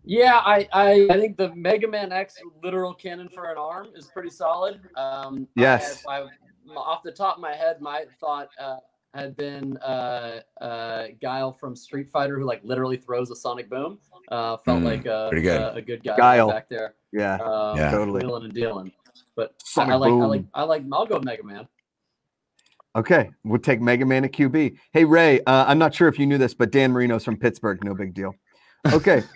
Yeah, I, I I think the Mega Man X literal cannon for an arm is pretty solid. Um, Yes. I, I, off the top of my head, my thought uh, had been uh, uh, Guile from Street Fighter, who like literally throws a sonic boom. Uh, felt Mm, like a, pretty good. a, a good guy Guile. back there. Yeah, Um, Yeah. Totally. Wheeling and dealing. But I, Sonic I like I like I like I'll go Mega Man. Okay, we'll take Mega Man at QB. Hey Ray, uh, I'm not sure if you knew this, but Dan Marino's from Pittsburgh. No big deal. Okay.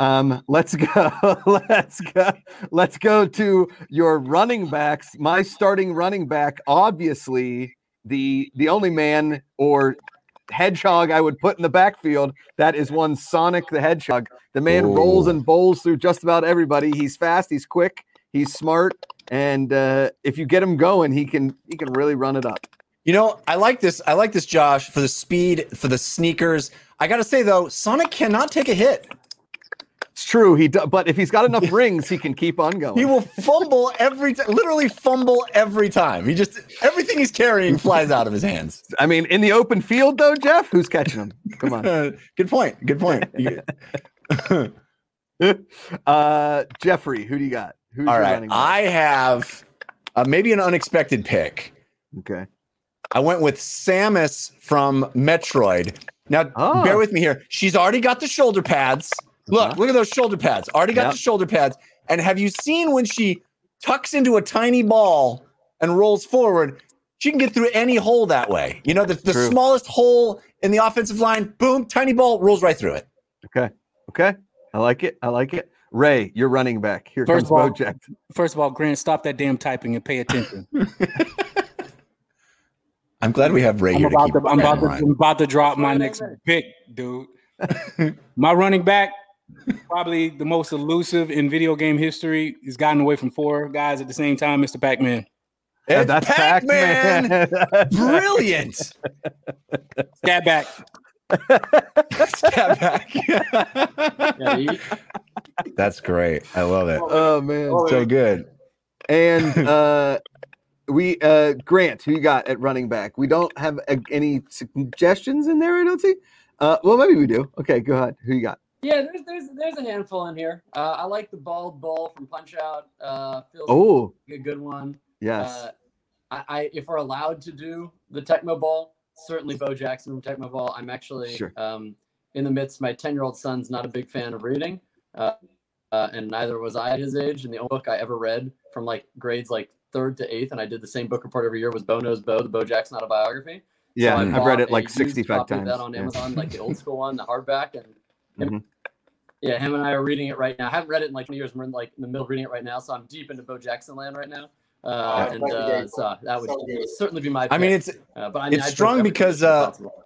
Um, let's go. Let's go. Let's go to your running backs. My starting running back, obviously, the the only man or hedgehog I would put in the backfield. That is one Sonic the Hedgehog. The man rolls and bowls through just about everybody. He's fast, he's quick, he's smart, and uh, if you get him going, he can he can really run it up. You know, I like this. I like this, Josh, for the speed, for the sneakers. I got to say though, Sonic cannot take a hit. It's true. He do, but if he's got enough rings, he can keep on going. He will fumble every time, literally fumble every time. He just everything he's carrying flies out of his hands. I mean, in the open field though, Jeff, who's catching him? Come on. Good point. Good point. Uh Jeffrey, who do you got? Who's All right? I have uh, maybe an unexpected pick. okay. I went with Samus from Metroid. Now, Oh. bear with me here. She's already got the shoulder pads. Look, Uh-huh. look at those shoulder pads. Already got Yep. the shoulder pads. And have you seen when she tucks into a tiny ball and rolls forward? She can get through any hole that way. You know, the, the True. smallest hole in the offensive line, boom, tiny ball rolls right through it. Okay. Okay. I like it. I like it. Ray, you're running back. Here First comes of all- Bojack. First of all, Grant, stop that damn typing and pay attention. I'm glad we have Ray I'm here to about keep to, I'm about to. I'm about to drop my next pick, dude. my running back, probably the most elusive in video game history, has gotten away from four guys at the same time, Mr. Pac-Man. Yeah, It's that's Pac-Man. Pac-Man. Brilliant. Stab back. Step back. That's great. I love it. oh man. So good. And uh we uh Grant, who you got at running back? We don't have uh, any suggestions in there, I don't see. Uh well maybe we do. Okay, go ahead. Who you got? yeah, there's there's there's a handful in here. Uh, I like the bald bull from Punch Out. Uh, Oh, like a good one. yes. Uh, I, I if we're allowed to do the Tecmo Bowl, certainly Bo Jackson from Tecmo Bowl. I'm actually Sure. um, in the midst. My 10 year old son's not a big fan of reading, uh, uh, and neither was I at his age. And the only book I ever read from like grades like third to eighth, and I did the same book report every year was Bo Knows Bo, the Bo Jackson autobiography. yeah, So I I've read it like 65 times. That on Yeah. Amazon, like the old school one, the hardback, and him, Mhm. yeah, him and I are reading it right now. I haven't read it in like 20 years. We're in like in the middle of reading it right now, so I'm deep into Bo Jackson land right now. Uh, Oh, and uh, so that would So certainly be my. I mean, it's Uh, but I mean, it's I drink strong because, uh, possible.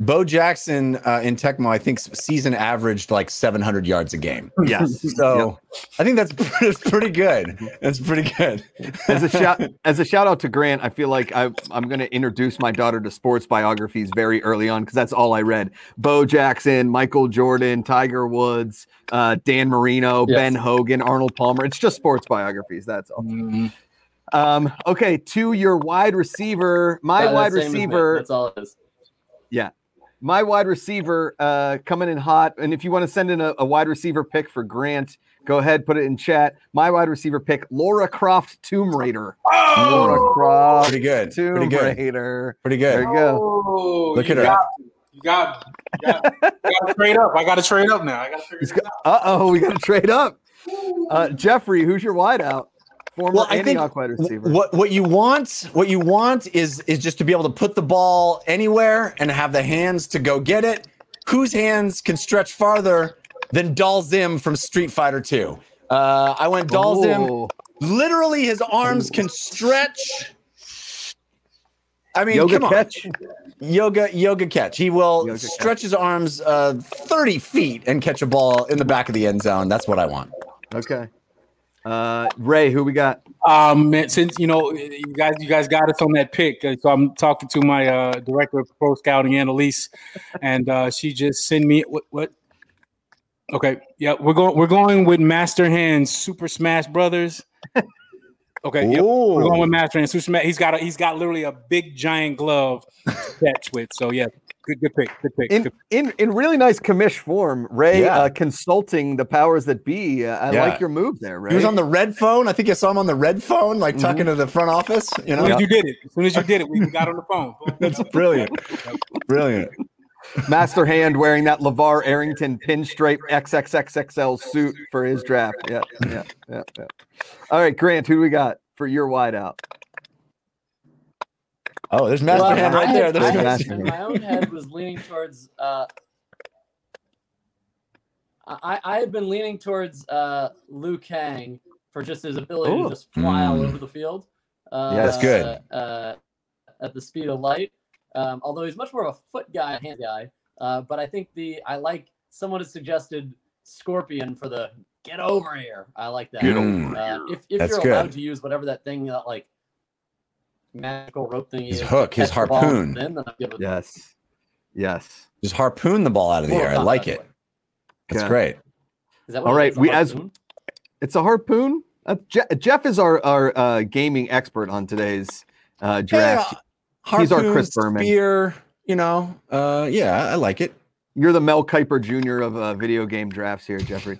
Bo Jackson uh, in Tecmo, I think season averaged like 700 yards a game. Yes. So I think that's, that's pretty good. That's pretty good. as a shout as a shout out to Grant, I feel like I, I'm going to introduce my daughter to sports biographies very early on because that's all I read. Bo Jackson, Michael Jordan, Tiger Woods, uh, Dan Marino, Yes. Ben Hogan, Arnold Palmer. It's just sports biographies. That's all. Mhm. Um, okay, to your wide receiver, my Yeah, wide that's same as me. receiver, That's all it is. My wide receiver uh, coming in hot. And if you want to send in a, a wide receiver pick for Grant, go ahead, put it in chat. My wide receiver pick, Lara Croft Tomb Raider. Lara Croft Pretty good. Tomb Pretty good. Raider. Pretty good. There you go. Oh, Look you at her. got to. You got, you got, you got to trade up. I got to trade up now. I got to figure He's out. Uh oh, we got to trade up. Uh, Jeffrey, who's your wideout? Former Well, I think wide receiver. What what you want what you want is is just to be able to put the ball anywhere and have the hands to go get it. Whose hands can stretch farther than Dhalsim from Street Fighter 2? Uh, I went Dhalsim. Oh, Literally, his arms can stretch. I mean, yoga come on. catch. Yoga yoga catch. He will Yoga catch. stretch his arms uh, 30 feet and catch a ball in the back of the end zone. That's what I want. Okay. Uh, Ray, who we got? Um, man, since you know you guys, you guys got us on that pick, uh, so I'm talking to my uh, director of pro scouting, Annalise, and uh, she just sent me what what. Okay, yeah, we're going we're going with Master Hand Super Smash Brothers. Okay, yep, we're going with Master Hand Super Smash. He's got a, he's got literally a big giant glove to catch with. So yeah, good good pick, good pick. In good- in in really nice commish form, Ray Yeah. uh, consulting the powers that be. Uh, I Yeah. like your move there, Ray. He was on the red phone. I think I saw him on the red phone, like talking to the front office. You As know, soon as you did it, as soon as you did it, we we got on the phone. Boom. that's brilliant. Brilliant. Master Hand wearing that LaVar Arrington pinstripe XXXXL suit for his draft. Yeah, yeah, yeah, yeah. All right, Grant, who do we got for your wideout? Oh, there's Master Well, Hand right had- there. I There's Master had- Hand. in my own head was leaning towards uh, I, I have been leaning towards uh, Liu Kang for just his ability Ooh. to just fly all Mm. over the field. Uh, Yeah, that's good. Uh, at the speed of light. Um, although he's much more of a foot guy, hand guy. Uh, but I think the I like someone has suggested Scorpion for the get over here. I like that. Get over Uh, if if That's you're good. allowed to use whatever that thing that like magical rope thing His hook, his catch the ball harpoon. Then, then I'll give it Yes. Yes. Just harpoon the ball out of the Well air. I like it. way. That's Okay. great. Is that what All it right, is, a we- as- It's a harpoon. Uh, Je- Jeff is our our uh, gaming expert on today's uh, draft. Yeah, He's our harpoon, Chris Berman. Spear, you know, uh, yeah, I like it. You're the Mel Kiper Jr. of uh, video game drafts here, Jeffrey.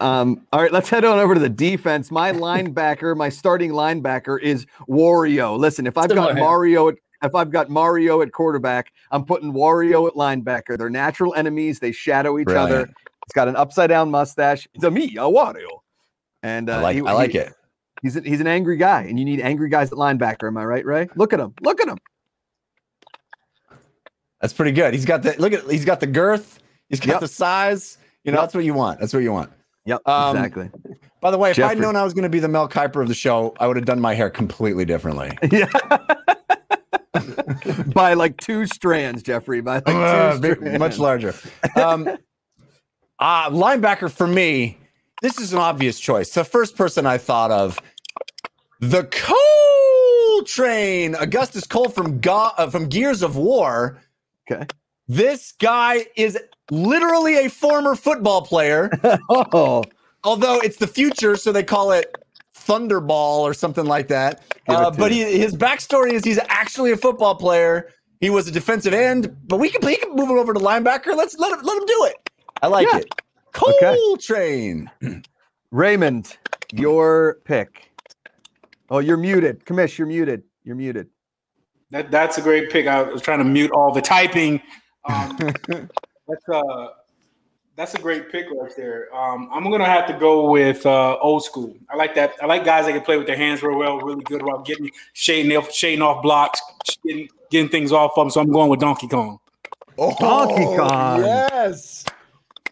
um, all right, let's head on over to the defense. My linebacker, my starting linebacker is Wario. Listen, if I've got Mario at if I've got Mario at quarterback, I'm putting Wario at linebacker. They're natural enemies. They shadow each other. Brilliant. He's got an upside down mustache. It's a me, a Wario. And uh, I like he- I like he- it. He's a, he's an angry guy, and you need angry guys at linebacker. Am I right, Ray? Look at him. Look at him. That's pretty good. He's got the look at he's got the girth, he's got Yep. the size. You know, Yep. that's what you want. That's what you want. Yep, Um, exactly. By the way, if I'd known I was going to be the Mel Kiper of the show, I would have done my hair completely differently. Yeah. by like two strands, Jeffrey. By like two Uh, big- much larger. Um, uh, linebacker for me, this is an obvious choice. The first person I thought of, the Cole Train, Augustus Cole from Go- uh, from Gears of War. Okay. This guy is literally a former football player, Oh, although it's the future, so they call it Thunderball or something like that. Uh, but he, his backstory is he's actually a football player. He was a defensive end, but we can, he can move it over to linebacker. Let's let him let him do it. I like Yeah. it. Cole Okay. Train. Raymond, your pick. Oh, you're muted. Commish, you're muted. You're muted. That that's a great pick. I was trying to mute all the typing. Um, that's uh that's a great pick right there. Um, I'm gonna have to go with uh, old school. I like that. I like guys that can play with their hands real well, really good about getting shading off, shading off blocks, getting getting things off of them. So I'm going with Donkey Kong. Oh, Donkey Kong. Yes.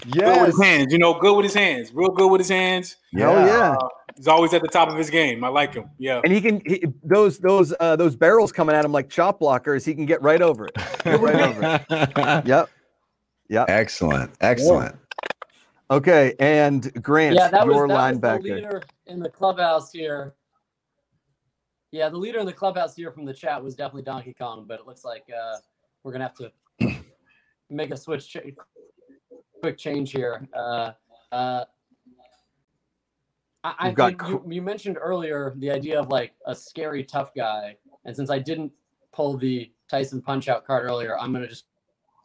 Yes. Good with his hands, you know, good with his hands, real good with his hands. Hell yeah. Uh, he's always at the top of his game. I like him. Yeah. And he can he, those those uh, those barrels coming at him like chop blockers. He can get right over it. Get right over it. Yep. Yep. Excellent. Excellent. Okay. And Grant, yeah, that was, your that was the leader in the clubhouse here. Yeah, the leader in the clubhouse here from the chat was definitely Donkey Kong, but it looks like uh, we're gonna have to make a switch, ch- quick change here. Uh, uh, I, I got think you, you mentioned earlier the idea of like a scary tough guy, and since I didn't pull the Tyson Punch Out card earlier, I'm gonna just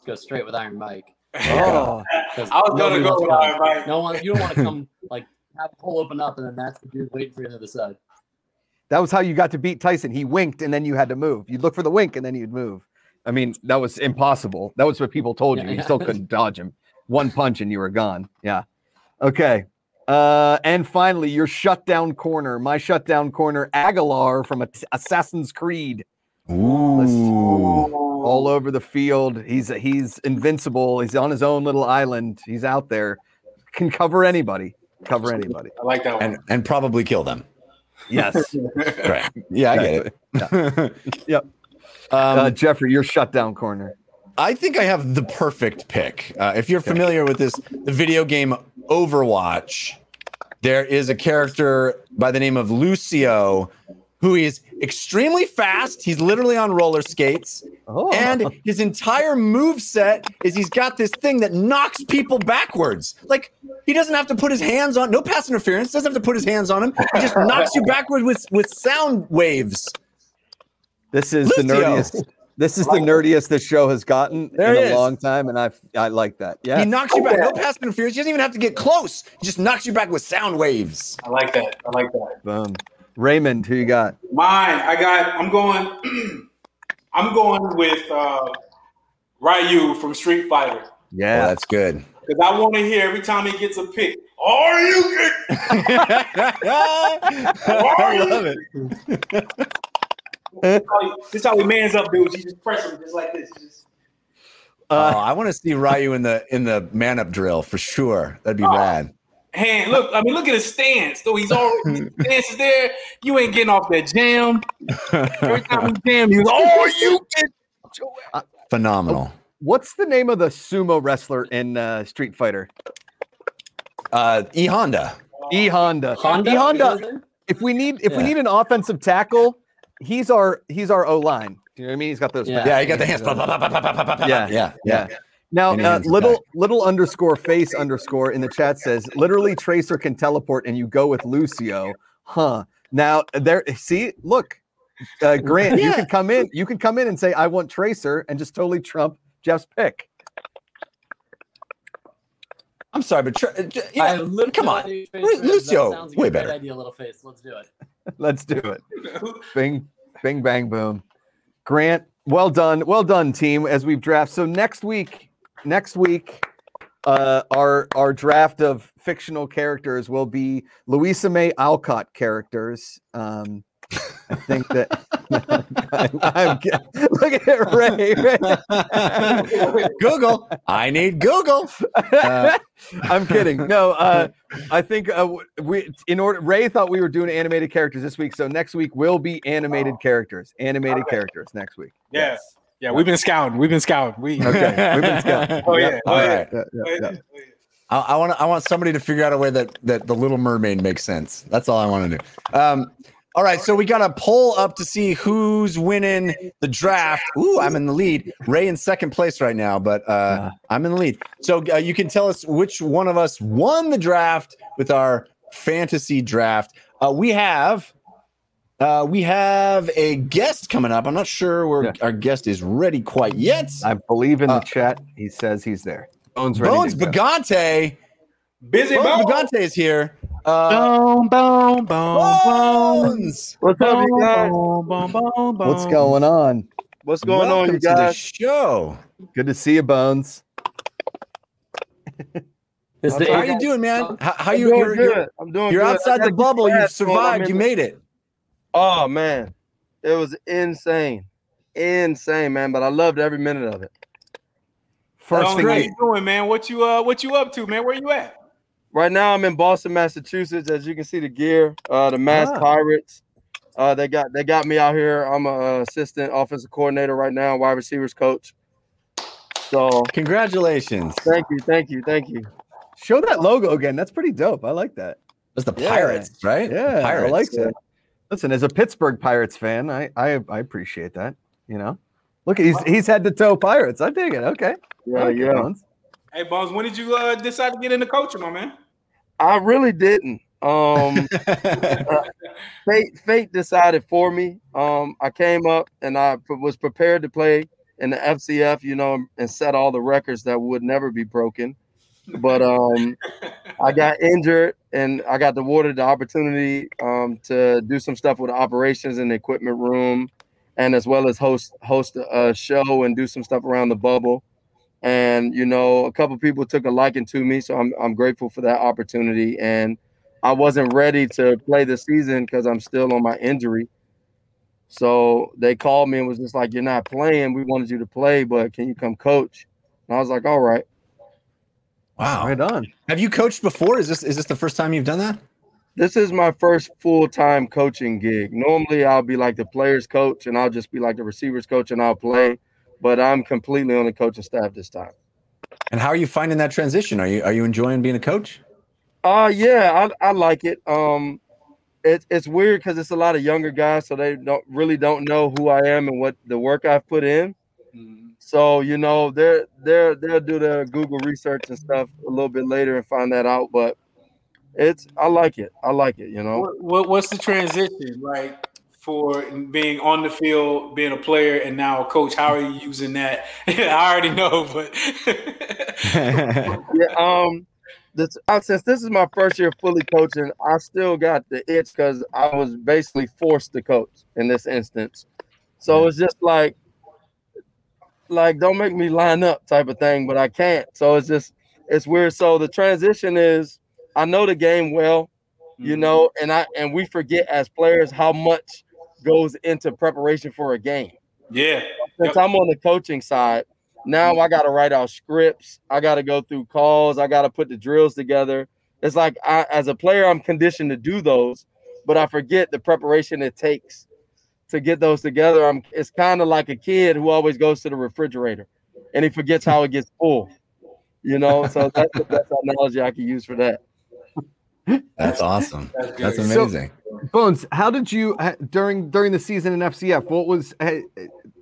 go straight with Iron Mike. Oh, 'cause I was gonna go with Iron Mike. No one, you don't want to come like have a hole open up and then that's the dude waiting for you on the other side. that was how you got to beat Tyson. He winked and then you had to move. You'd look for the wink and then you'd move. I mean, that was impossible. That was what people told you. Yeah, You yeah. still couldn't dodge him. One punch and you were gone. Yeah. Okay. Uh, and finally, your shutdown corner. My shutdown corner, Aguilar from At- Assassin's Creed. Ooh. all over the field. He's he's invincible. He's on his own little island. He's out there, can cover anybody. Cover anybody. I like that one. And and probably kill them. Yes. Right. Yeah, I get it. Yep. Um, uh, Jeffrey, your shutdown corner. I think I have the perfect pick. Uh, if you're familiar with this, the video game Overwatch, there is a character by the name of Lucio who is extremely fast. He's literally on roller skates. Oh, And his entire move set is he's got this thing that knocks people backwards. Like he doesn't have to put his hands on, no pass interference, doesn't have to put his hands on him. He just knocks you backwards with, with sound waves. this is the Lucio. nerdiest. This is the nerdiest this show has gotten There in a is. long time, and I I like that. Yeah, he knocks you back. No pass interference. He doesn't even have to get close. He just knocks you back with sound waves. I like that. I like that. Boom. Raymond, who you got? Mine, I got. I'm going. I'm going with uh, Ryu from Street Fighter Yeah, Yeah. that's good. because I want to hear every time he gets a pick. Are you good? I love it. This is how he- this is how he mans up dudes. He just press him just like this. He just, oh, Uh, I want to see Ryu in the in the man up drill for sure. That'd be Oh. rad. Hand, look, I mean, look at his stance. Though he's already his stance is there. You ain't getting off that jam. Every time he jam, he's oh, you get Phenomenal. what's the name of the sumo wrestler in uh, Street Fighter? Uh, E Honda. E Honda. Honda. E Honda. Is that his name? If we need if we need an offensive tackle, he's our he's our O line. Do you know what I mean? He's got those. Yeah. Yeah, he got the hands. Yeah. yeah, Yeah. Now, And he uh, little back. little underscore face underscore in the chat says literally Tracer can teleport and you go with Lucio, huh? Now there, see, look, uh, Grant, you can come in, you can come in and say I want Tracer and just totally trump Jeff's pick. I'm sorry, but tr- uh, j- I come on. face Lu- for it. That Lucio, sounds way better. idea, little face. Let's do it. Let's do it. Bing, bing, bang, boom. Grant, well done, well done, team. As we've drafted, so next week, next week, uh, our our draft of fictional characters will be Louisa May Alcott characters. Um, I think that I, am look at Ray. Ray. Google. I need Google. Uh, I'm kidding. No, uh, I think uh, we in order. Ray thought we were doing animated characters this week, so next week will be animated characters. Animated characters next week. Yeah. Yeah, we've been scouting. We've been scouting. We Okay, we've been scouting. Oh yeah. All Oh, right. Yeah, yeah, yeah. I, I want I want somebody to figure out a way that that the Little Mermaid makes sense. That's all I want to do. Um, all right, so we got a poll up to see who's winning the draft. Ooh, I'm in the lead. Ray in second place right now, but uh, Yeah. I'm in the lead. So uh, you can tell us which one of us won the draft with our fantasy draft. Uh, we have uh, we have a guest coming up. I'm not sure where Yeah. our guest is ready quite yet. I believe in the Uh, chat. He says he's there. Bones ready. Bones to go. Bagante. Busy Bones bone. Is here. Uh, Boom, boom, boom, Bones! What's up, you guys? boom, boom, boom, boom. What's going on? What's going Welcome on, you to the show. Good to see you, Bones. Is I'm the How sorry. you doing, man? How, how I'm you? doing You're, good. you're, I'm doing you're good. Outside the bubble. You fast survived. You made it. Oh man, it was insane, insane, man. But I loved every minute of it. First Bones, thing, how great. you doing, man? What you uh what you up to, man? Where you at? Right now, I'm in Boston, Massachusetts. As you can see, the gear, uh, the Mass Ah. Pirates. Uh, they got they got me out here. I'm a uh, assistant offensive coordinator right now, wide receivers coach. So Congratulations. thank you, thank you, thank you. show that logo again. That's pretty dope. I like that. That's the Yeah. Pirates, right? Yeah, Pirates. I like that. Listen, as a Pittsburgh Pirates fan, I, I I appreciate that. You know, look, he's he's head to toe Pirates. I dig it. Okay, Yeah, like yeah. Bones. Hey, Bones, when did you uh decide to get into coaching, my man? I really didn't. Um, fate fate decided for me. Um, I came up and I was prepared to play in the FCF, you know, and set all the records that would never be broken. But um, I got injured and I got awarded the opportunity um, to do some stuff with operations in the equipment room, and as well as host host a show and do some stuff around the bubble. And you know, a couple people took a liking to me, so I'm I'm grateful for that opportunity. And I wasn't ready to play the season because I'm still on my injury. So they called me and was just like, "You're not playing. We wanted you to play, but can you come coach?" And I was like, "All right." wow. Right on. Have you coached before? Is this is this the first time you've done that? This is my first full time coaching gig. Normally, I'll be like the players coach, and I'll just be like the receivers coach, and I'll play. But I'm completely on the coaching staff this time. And how are you finding that transition? Are you are you enjoying being a coach? Uh yeah, I, I like it. Um it's it's weird because it's a lot of younger guys, so they don't really don't know who I am and what the work I've put in. So you know they're they're they'll do their Google research and stuff a little bit later and find that out. But it's I like it. I like it. You know. What, what what's the transition like for being on the field, being a player, and now a coach? How are you using that? I already know, but Yeah. Um. This, since this is my first year fully coaching, I still got the itch because I was basically forced to coach in this instance. So it's just like, like don't make me line up type of thing, but I can't. So it's just it's weird. So the transition is I know the game well, you know, and I and we forget as players how much goes into preparation for a game yeah, since I'm on the coaching side, Now I got to write out scripts. I got to go through calls. I got to put the drills together. It's like I, as a player, I'm conditioned to do those, but I forget the preparation it takes to get those together. I'm. It's kind of like a kid who always goes to the refrigerator, and he forgets how it gets full. You know, so that's the best analogy I can use for that. That's awesome. That's That's good. amazing. Bones, how did you during during the season in FCF? What was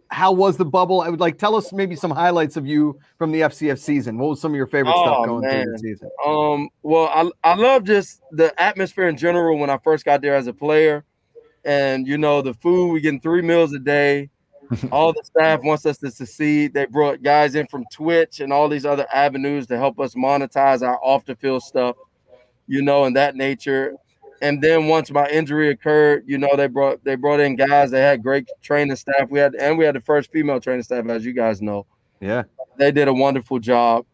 how was the bubble? I would like tell us maybe some highlights of you from the FCF season. What was some of your favorite Oh, stuff going through the season? Um, well, I I love just the atmosphere in general when I first got there as a player, and you know the food. We getting three meals a day. all the staff wants us to succeed. They brought guys in from Twitch and all these other avenues to help us monetize our off the field stuff, you know, in that nature. And then once my injury occurred, you know, they brought they brought in guys. They had great training staff. We had and we had the first female training staff, as you guys know Yeah. they did a wonderful job.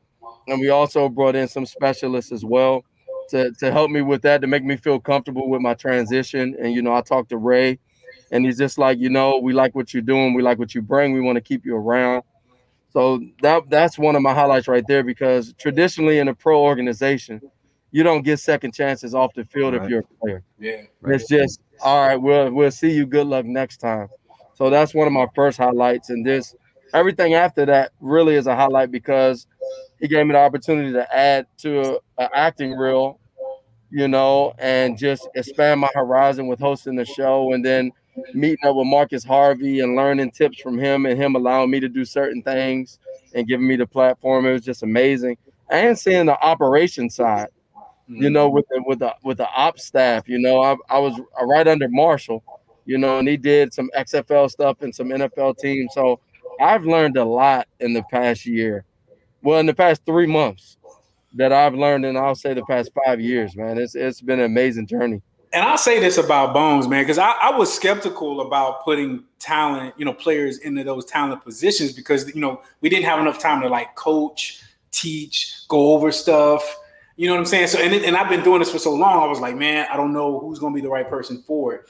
And we also brought in some specialists as well to, to help me with that, to make me feel comfortable with my transition. And, you know, I talked to Ray, and he's just like, you know, we like what you're doing. We like what you bring. We want to keep you around. So that that's one of my highlights right there because traditionally in a pro organization, you don't get second chances off the field Right. if you're a player. Yeah. It's just all right. We'll we'll see you. Good luck next time. So that's one of my first highlights, and this everything after that really is a highlight because he gave me the opportunity to add to an acting reel, you know, and just expand my horizon with hosting the show, and then meeting up with Marcus Harvey and learning tips from him, and him allowing me to do certain things and giving me the platform. It was just amazing, and seeing the operation side you know, with the with the with the ops staff. You know, I, I was right under Marshall, you know, and he did some XFL stuff and some NFL teams. So I've learned a lot in the past year. Well, in the past three months that I've learned, and I'll say the past five years, man. It's it's been an amazing journey. And I'll say this about Bones, man, because I, I was skeptical about putting talent, you know, players into those talent positions because you know we didn't have enough time to like coach, teach, go over stuff. You know what I'm saying? So and it- and I've been doing this for so long. I was like, man, I don't know who's going to be the right person for it.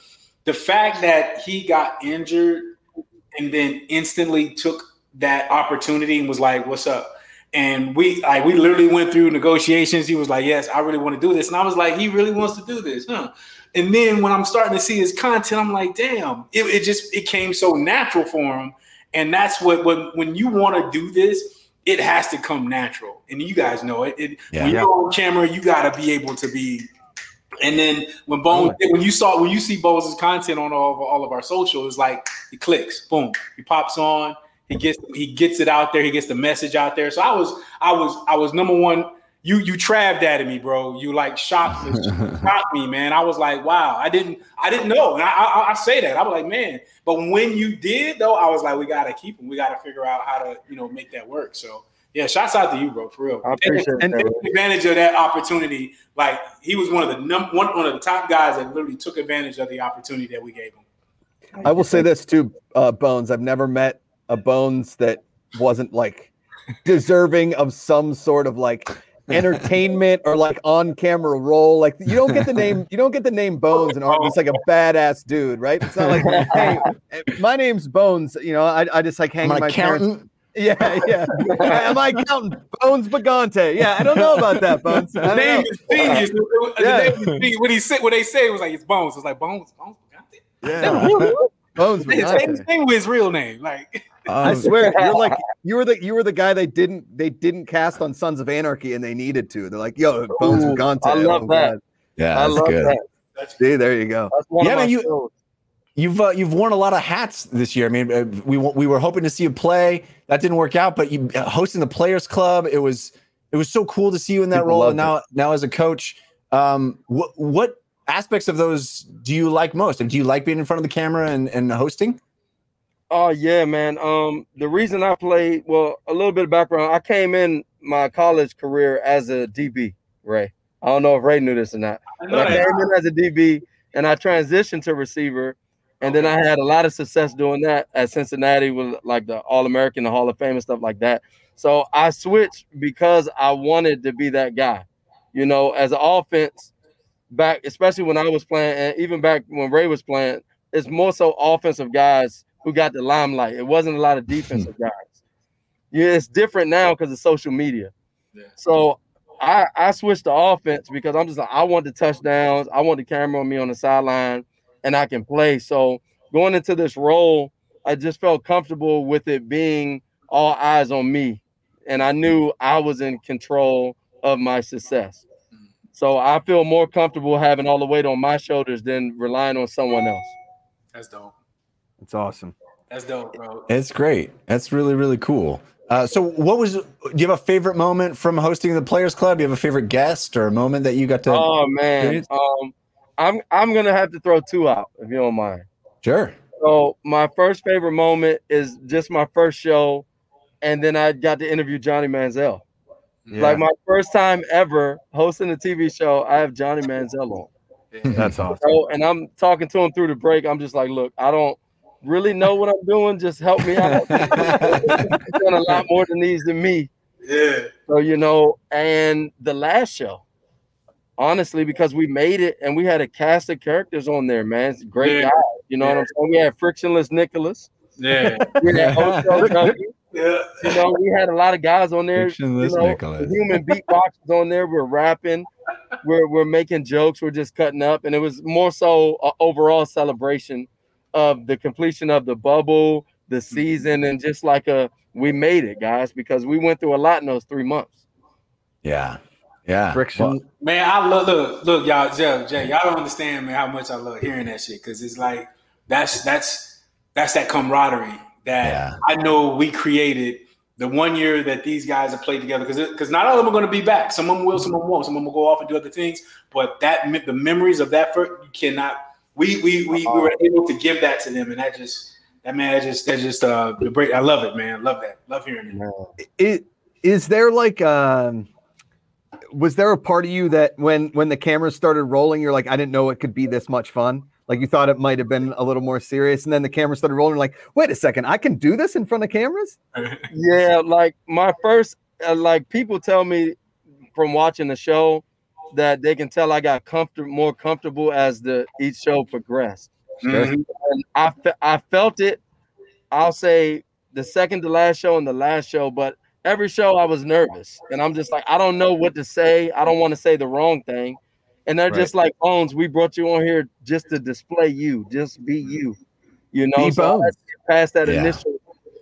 The fact that he got injured and then instantly took that opportunity and was like, "What's up?" And we like we literally went through negotiations. He was like, "Yes, I really want to do this," and I was like, "He really wants to do this, huh?" And then when I'm starting to see his content, I'm like, "Damn!" It, it just it came so natural for him, and that's what when when you want to do this, it has to come natural. And you guys know it. it Yeah. When you're on camera, you got to be able to be. And then when Bones, when you saw when you see Bones' content on all of, all of our socials, it's like he clicks, boom, he pops on, he gets he gets it out there, he gets the message out there. So I was I was I was number one. You you traved at me, bro. You like shocked me, shocked me, man. I was like, wow, I didn't I didn't know, and I, I I say that I was like, man. But when you did though, I was like, we gotta keep him. We gotta figure out how to you know make that work. So yeah, shouts out to you, bro, for real. I appreciate And- that. Take advantage of that opportunity. Like he was one of the num- one, one of the top guys that literally took advantage of the opportunity that we gave him. I will say this too, uh, Bones. I've never met a Bones that wasn't like deserving of some sort of like entertainment or like on camera role. Like you don't get the name, you don't get the name Bones and Art. It's like a badass dude, right? It's not like, hey, my name's Bones. You know, I, I just like hang I'm in an my parents. Yeah, yeah. Am I counting Bones Bagante? Yeah, I don't know about that, Bones. The name is genius. The Yeah. name is genius. When he said when they say it was like it's Bones. It's like Bones. Bones. Yeah. Bones His name, Bagante. his name was real name. Like I Um, swear, you're like you were the you were the guy they didn't they didn't cast on Sons of Anarchy and they needed to. They're like, yo, Bones Ooh, Bagante. I love oh, that. God. yeah, I that's love good. that. See, there you go. That's one Yeah, of my man, you- shows. You've uh, you've worn a lot of hats this year. I mean, uh, we we were hoping to see you play. That didn't work out, but you uh, hosting the Players Club. It was it was so cool to see you in that People role. And now now as a coach, um, what what aspects of those do you like most? And do you like being in front of the camera and, and hosting? Oh yeah, man. Um, the reason I played, well, a little bit of background. I came in my college career as a DB, Ray. I don't know if Ray knew this or not, I but I came in as a DB and I transitioned to receiver, and then I had a lot of success doing that at Cincinnati with like the All American, the Hall of Fame, and stuff like that. So I switched because I wanted to be that guy. You know, as an offense, back especially when I was playing, and even back when Ray was playing, it's more so offensive guys who got the limelight. It wasn't a lot of hmm. defensive guys. Yeah, it's different now because of social media. Yeah. So I I switched to offense because I'm just like I want the touchdowns. I want the camera on me on the sideline, and I can play. So going into this role, I just felt comfortable with it being all eyes on me, and I knew I was in control of my success. So I feel more comfortable having all the weight on my shoulders than relying on someone else. That's dope. It's awesome. That's dope, bro. It's great. That's really really cool. Uh, so, what was? Do you have a favorite moment from hosting the Players Club? Do you have a favorite guest or a moment that you got to? Oh man, um, I'm I'm gonna have to throw two out if you don't mind. sure. So my first favorite moment is just my first show, and then I got to interview Johnny Manziel. Like my first time ever hosting a TV show, I have Johnny Manziel on. That's awesome. So, and I'm talking to him through the break. I'm just like, look, I don't really know what I'm doing. Just help me out. He's done a lot more than these than me. Yeah. So you know, and the last show, honestly, because we made it and we had a cast of characters on there, man. It's great Yeah. guys. You know what I'm saying? We had frictionless Nicholas. Yeah. We had Hotel Junkie. yeah. You know, we had a lot of guys on there. Frictionless you know, Nicholas. Human beatboxers on there. We're rapping. We're we're making jokes. We're just cutting up, and it was more so a overall celebration of the completion of the bubble, the mm-hmm. season, and just like a we made it, guys, because we went through a lot in those three months. Yeah. Yeah. Friction. Well, Man, I love look, look, y'all, Jay, Jay, y'all don't understand, man, how much I love hearing that shit. Cause it's like that's that's that's that camaraderie that Yeah. I know we created the one year that these guys have played together. Cause because not all of them are going to be back. Some of them will, some of them won't. Some of them will go off and do other things. But that me- the memories of that first, you cannot. We we we, we were able to give that to them, and that just that man, that just that just uh the break. I love it, man. Love that. Love hearing it. it is there like um was there a part of you that when when the cameras started rolling you're like i didn't know it could be this much fun like you thought it might have been a little more serious and then the camera started rolling you're like wait a second i can do this in front of cameras Yeah, like my first, uh, like people tell me from watching the show that they can tell I got comfortable, more comfortable as the each show progressed. Mhm. And I fe- I felt it. I'll say the second to last show and the last show, but every show I was nervous, and I'm just like I don't know what to say. I don't want to say the wrong thing, and they're Right. just like Bones. We brought you on here just to display you, just be you. You know, Be so I had Bones. to get past that Yeah. initial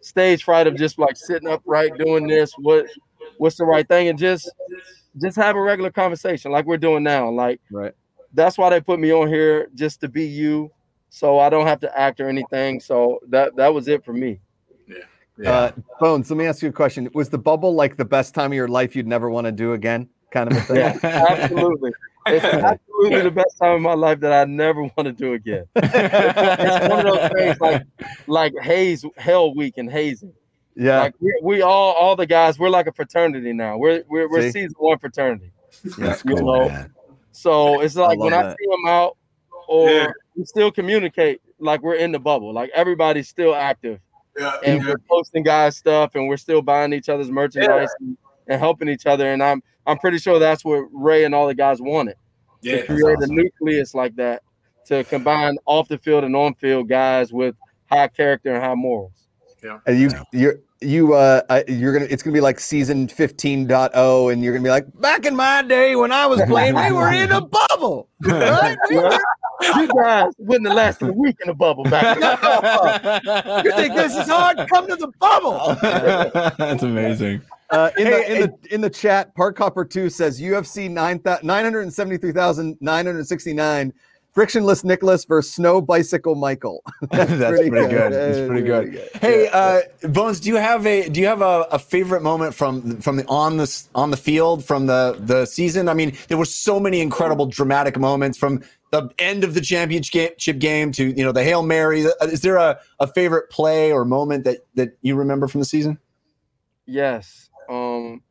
stage fright of just like sitting upright, doing this. What what's the right thing, and just just have a regular conversation like we're doing now. Like right that's why they put me on here just to be you, so I don't have to act or anything. So that that was it for me. Yeah. uh bones let me ask you a question was the bubble like the best time of your life you'd never want to do again kind of a thing Yeah, absolutely. It's absolutely the best time of my life that I never want to do again. It's one of those things like like haze hell week and hazing. Yeah Like we, we all all the guys, we're like a fraternity now. We're we're, we're See? season one fraternity. That's You cool, know, man. So it's like love when I see them out, or Yeah. we still communicate like we're in the bubble. Like everybody's still active, Yeah. and we're posting guys stuff, and we're still buying each other's merchandise and, and helping each other. And I'm I'm pretty sure that's what Ray and all the guys wanted Yeah. to create a nucleus like that to combine off the field and on field guys with high character and high morals. Yeah. And you you're you uh you're gonna it's gonna be like season 15.0 and you're gonna be like back in my day when I was playing we were in a bubble right? You guys wouldn't have lasted a week in a bubble back then. you think this is hard come to the bubble That's amazing. uh, in the Hey, in the in the chat Park Copper 2 says UFC 9 973,969 frictionless Nicholas versus snow bicycle Michael That's, pretty, good. That's That's pretty good. Hey, uh, Bones, do you have a do you have a, a favorite moment from from the on the on the field from the the season? I mean, there were so many incredible dramatic moments from the end of the championship game to you know the hail mary. Is there a, a favorite play or moment that that you remember from the season? Yes. Um,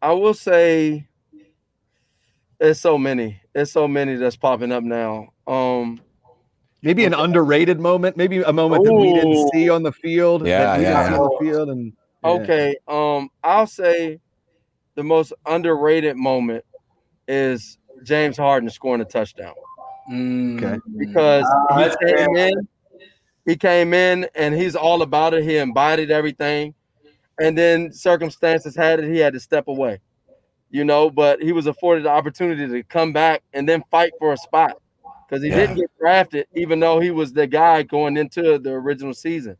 I will say it's so many. It's so many that's popping up now. Um, maybe an underrated moment maybe a moment that we didn't see on the field Yeah, that we yeah, didn't see on the field and yeah. okay. Um, I'll say the most underrated moment is James Harden scoring a touchdown Okay. because Ah, he that's came in, he came in and he's all about it. He embodied everything. and then circumstances had it he had to step away. You know, but he was afforded the opportunity to come back and then fight for a spot because he Yeah. didn't get drafted, even though he was the guy going into the original season.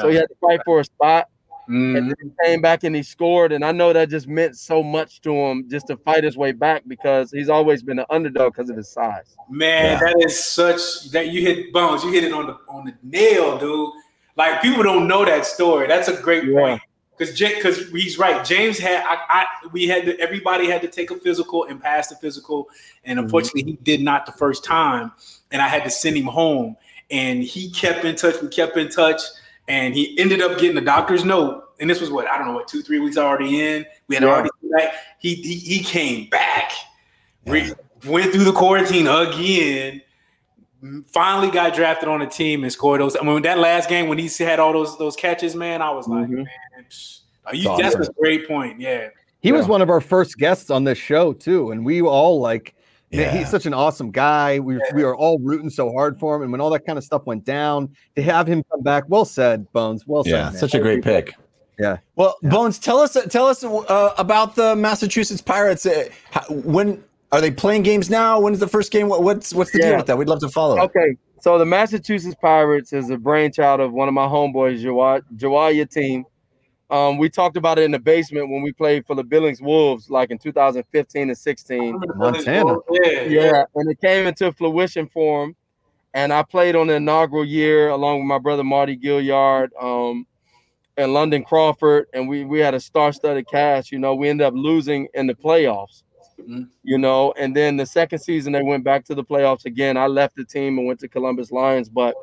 So he had to fight for a spot, Mhm. and then he came back and he scored. And I know that just meant so much to him just to fight his way back because he's always been an underdog because of his size. Man, Yeah. that is such that you hit bones. You hit it on the on the nail, dude. Like people don't know that story. That's a great Yeah. point. Because because he's right. James had I, I we had to, everybody had to take a physical and pass the physical, and mm-hmm. unfortunately he did not the first time, and I had to send him home. And he kept in touch. We kept in touch, and he ended up getting a doctor's note. And this was what I don't know what two three weeks already in. We had Yeah. already back. He, he he came back, re- went through the quarantine again finally got drafted on a team and scored those. I mean, that last game when he had all those those catches, man, I was like, Mhm. man, psh, you, that's a great point. Yeah, He was one of our first guests on this show too, and we all like. Man, he's such an awesome guy. We, we are all rooting so hard for him, and when all that kind of stuff went down, to have him come back, well said, Bones. Well said. Yeah, man. such a great pick. Yeah. Well, Bones, tell us tell us uh, about the Massachusetts Pirates. Uh, when are they playing games now? When's the first game? What, what's what's the deal with that? We'd love to follow. Okay, so the Massachusetts Pirates is a brainchild of one of my homeboys, Jawa- Jawad Yatim. Um, we talked about it in the basement when we played for the Billings Wolves, like in 2015 and 16. Montana. Yeah, Yeah, and it came into fruition for him. And I played on the inaugural year along with my brother Marty Gilliard um, and London Crawford, and we we had a star-studded cast. You know, we ended up losing in the playoffs. Mhm. You know, and then the second season they went back to the playoffs again. I left the team and went to Columbus Lions, but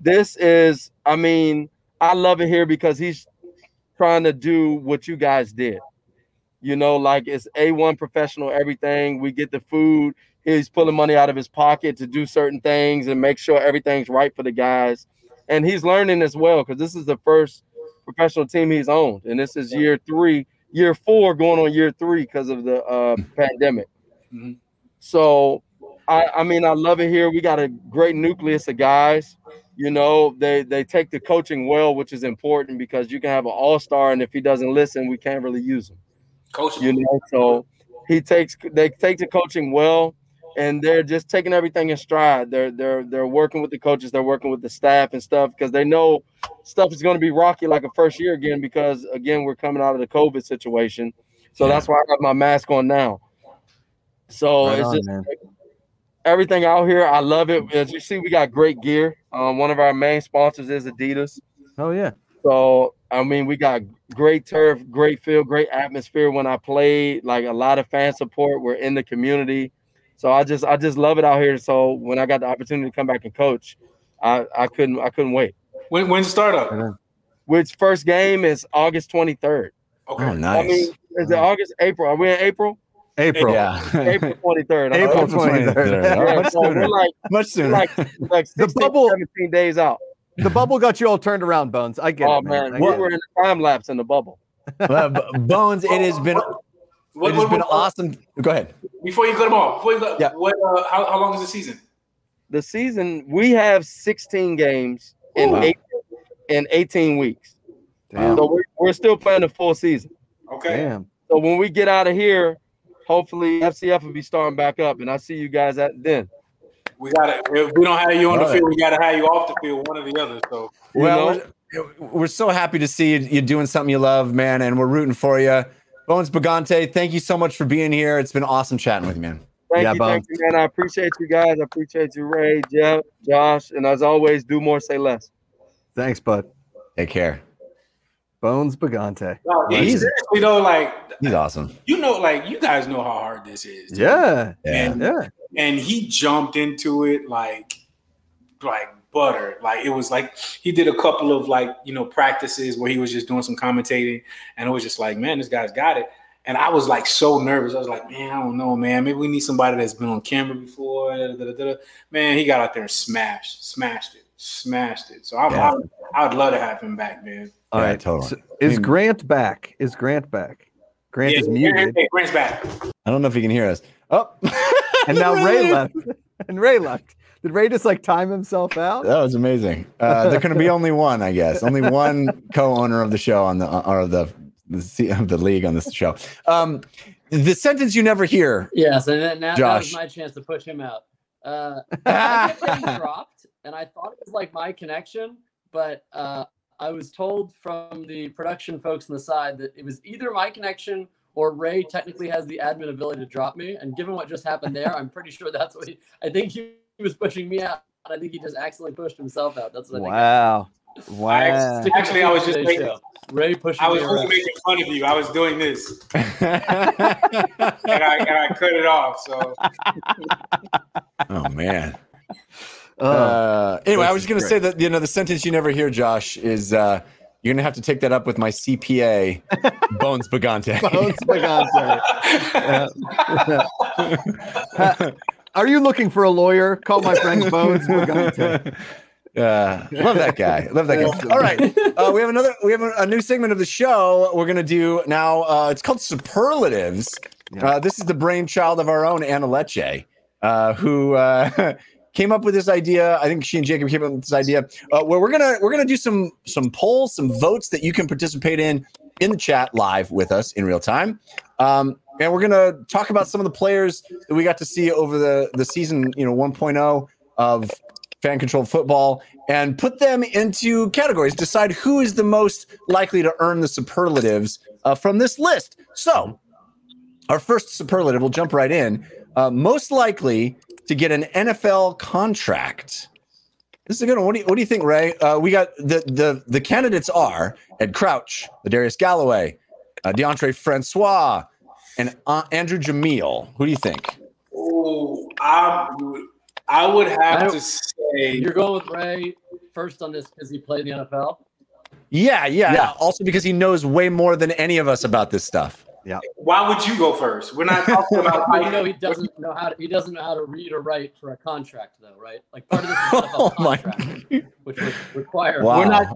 this is, I mean, I love it here because he's trying to do what you guys did. You know, like it's A1 professional everything. We get the food. He's pulling money out of his pocket to do certain things and make sure everything's right for the guys. And he's learning as well because this is the first professional team he's owned. And this is year three, year four, going on year three because of the uh, pandemic. Mhm. So, I, I mean, I love it here. We got a great nucleus of guys. You know, they they take the coaching well, which is important because you can have an all star, and if he doesn't listen, we can't really use him coach. you know so he takes they take the coaching well and they're just taking everything in stride they're they're they're working with the coaches they're working with the staff and stuff because they know stuff is going to be rocky like a first year again because again we're coming out of the covid situation so that's why i have my mask on now so Right it's on, just man. everything out here i love it as you see we got great gear um, one of our main sponsors is adidas Oh yeah. so I mean, we got great turf, great field, great atmosphere when I played. Like a lot of fan support. We're in the community, so I just I just love it out here. So when I got the opportunity to come back and coach, I I couldn't I couldn't wait. When when's the startup? Which first game is August twenty third. Okay. Oh, I nice. mean, is it August April? Are we in April? April. yeah. April twenty third. April April 23rd. 23rd. Yeah, Oh, Yeah, so we're like Much sooner. like like 16, bubble- 17 days out. The bubble got you all turned around, Bones. I get Oh it, man. man, we get were in a time lapse in the bubble. Bones, it has been What, it has what- been what- awesome. Go ahead. Before you cut them off, before you go, Yeah. what? Uh, how, how long is the season? the season we have 16 games in Ooh. eight in 18 weeks. Damn. So we're, we're still playing the full season. Okay. Damn. So when we get out of here, hopefully FCF will be starting back up, and I see you guys at then. We got to If we don't have you on the Love field, we got to have you off the field, one or the other. So You Well, know? we're, we're so happy to see you, you doing something you love, man, and we're rooting for you. Bones Bagante, thank you so much for being here. It's been awesome chatting with you, man. Thank Yeah, you, thank you, man. I appreciate you guys. I appreciate you, Ray, Jeff, Josh, and as always, do more, say less. Thanks, bud. Take care. Bones Bagante. no, Yeah, he's- seriously though, like He's awesome. you know, like you guys know how hard this is. dude. Yeah. Yeah. And, Yeah. and he jumped into it like like butter. Like it was like he did a couple of like you know practices where he was just doing some commentating, and it was just like, man, this guy's got it. And I was like so nervous. I was like, man, I don't know, man. Maybe we need somebody that's been on camera before. da, da, da, da, da. Man, he got out there and smashed, smashed it, smashed it. So I, Yeah. I, I would love to have him back, man. All Yeah, right. totally. So is Grant back? Is Grant back? Grant Yeah, is muted. Hey, Grant's back. I don't know if you can hear us. Oh, And now Ray left. And Ray left. Did Ray just like time himself out? That was amazing. Uh, there can be only one, I guess. Only one co-owner of the show on the or the the of the league on this show. Um, the sentence you never hear. Yes, and then now that was my chance to push him out. Uh, I kept dropped, and I thought it was like my connection, but uh, I was told from the production folks on the side that it was either my connection or Ray technically has the admin ability to drop me. And given what just happened there, I'm pretty sure that's what he. I think he, was pushing me out. and I think he just accidentally pushed himself out. That's what I think. Wow. Wow. Actually, I was just today's making- Ray pushing I was me making fun of you. I was doing this, and I, and I cut it off. So oh man. Oh, Uh, anyway, I was going to say that you know the sentence you never hear, Josh, is uh, you're going to have to take that up with my CPA, Bones Bagante. Bones Pagante. Are you looking for a lawyer? Call my friend Bones Pagante. Uh, love that guy. Love that guy. All right, uh, we have another. We have a, a new segment of the show. We're going to do now. Uh, it's called superlatives. Uh, this is the brainchild of our own Annalise, uh, who uh, came up with this idea. I think she and Jacob came up with this idea. Uh, where we're gonna we're gonna do some some polls, some votes that you can participate in in the chat live with us in real time. Um, and we're gonna talk about some of the players that we got to see over the the season, you know, 1.0 of fan controlled football, and put them into categories. Decide who is the most likely to earn the superlatives uh, from this list. So, our first superlative, we'll jump right in. Uh, most likely to get an NFL contract. This is a good one. What do you, what do you think, Ray? Uh, we got the the the candidates are Ed Crouch, Darius Galloway, uh, DeAndre Francois, and uh, Andrew Jamil. Who do you think? Ooh, I would, I would have don't- to say You're going with Ray first on this because he played in the NFL. Yeah, yeah, Yeah. Also because he knows way more than any of us about this stuff. Yeah. Why would you go first? We're not talking about But you know he doesn't know how to he doesn't know how to read or write for a contract though, right? Like part of this is an NFL Oh my! contract, which would require Wow. We're not.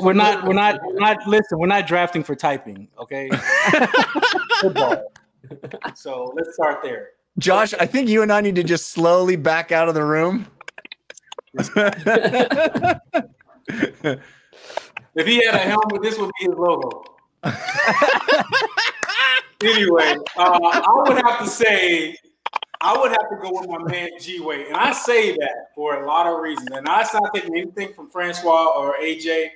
We're not. We're not. We're not. Listen, we're not drafting for typing. Okay. Football. So let's start there. Josh, I think you and I need to just slowly back out of the room. If he had a helmet, this would be his logo. anyway, uh, I would have to say, I would have to go with my man G Way, and I say that for a lot of reasons. And that's not taking anything from Francois or AJ.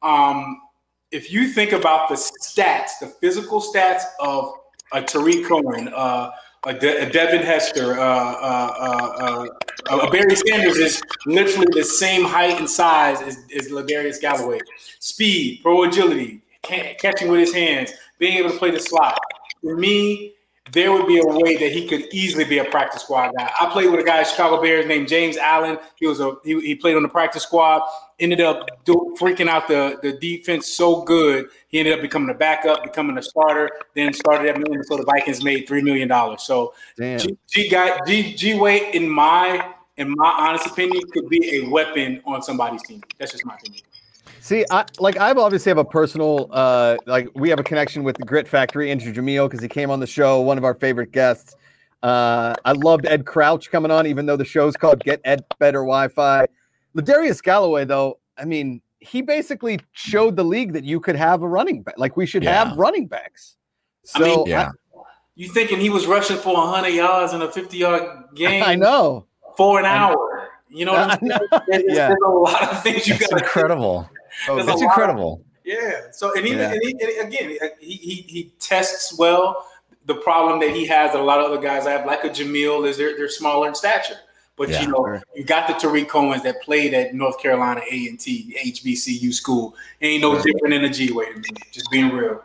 Um, if you think about the stats, the physical stats of a Tarik Cohen, uh, a, De- Devin Hester, uh, uh, uh, uh, Barry Sanders is literally the same height and size as, as Ladarius Galloway. Speed, pro agility, ca- catching with his hands, being able to play the slot. For me, there would be a way that he could easily be a practice squad guy. I played with a guy at Chicago Bears named James Allen. He was a he, he played on the practice squad. Ended up do, freaking out the, the defense so good. He ended up becoming a backup, becoming a starter. Then started at Minnesota Vikings, made three million dollars. So Damn. G, G guy G G Way in my in my honest opinion could be a weapon on somebody's team. That's just my opinion. See, I like I've obviously have a personal uh like we have a connection with the Grit Factory, Andrew Jameel, because he came on the show, one of our favorite guests. Uh I loved Ed Crouch coming on, even though the show's called Get Ed Better Wi-Fi. Ladarius Galloway, though, I mean, he basically showed the league that you could have a running back. Like we should Yeah. have running backs. I So mean, Yeah. You thinking he was rushing for 100 yards in a 50 yard game I, know. for an hour? You know, what I I'm saying? know. There's, Yeah. there's a lot of things you got to incredible. Oh, That's incredible. Yeah. So and even Yeah. and he, and again, he, he he tests well. The problem that he has that a lot of other guys have, like a Jamil, is they're they're smaller in stature. But Yeah. you know, you got the Tarik Cohens that played at North Carolina A and T HBCU school. Ain't no different than a G way to me. Just being real.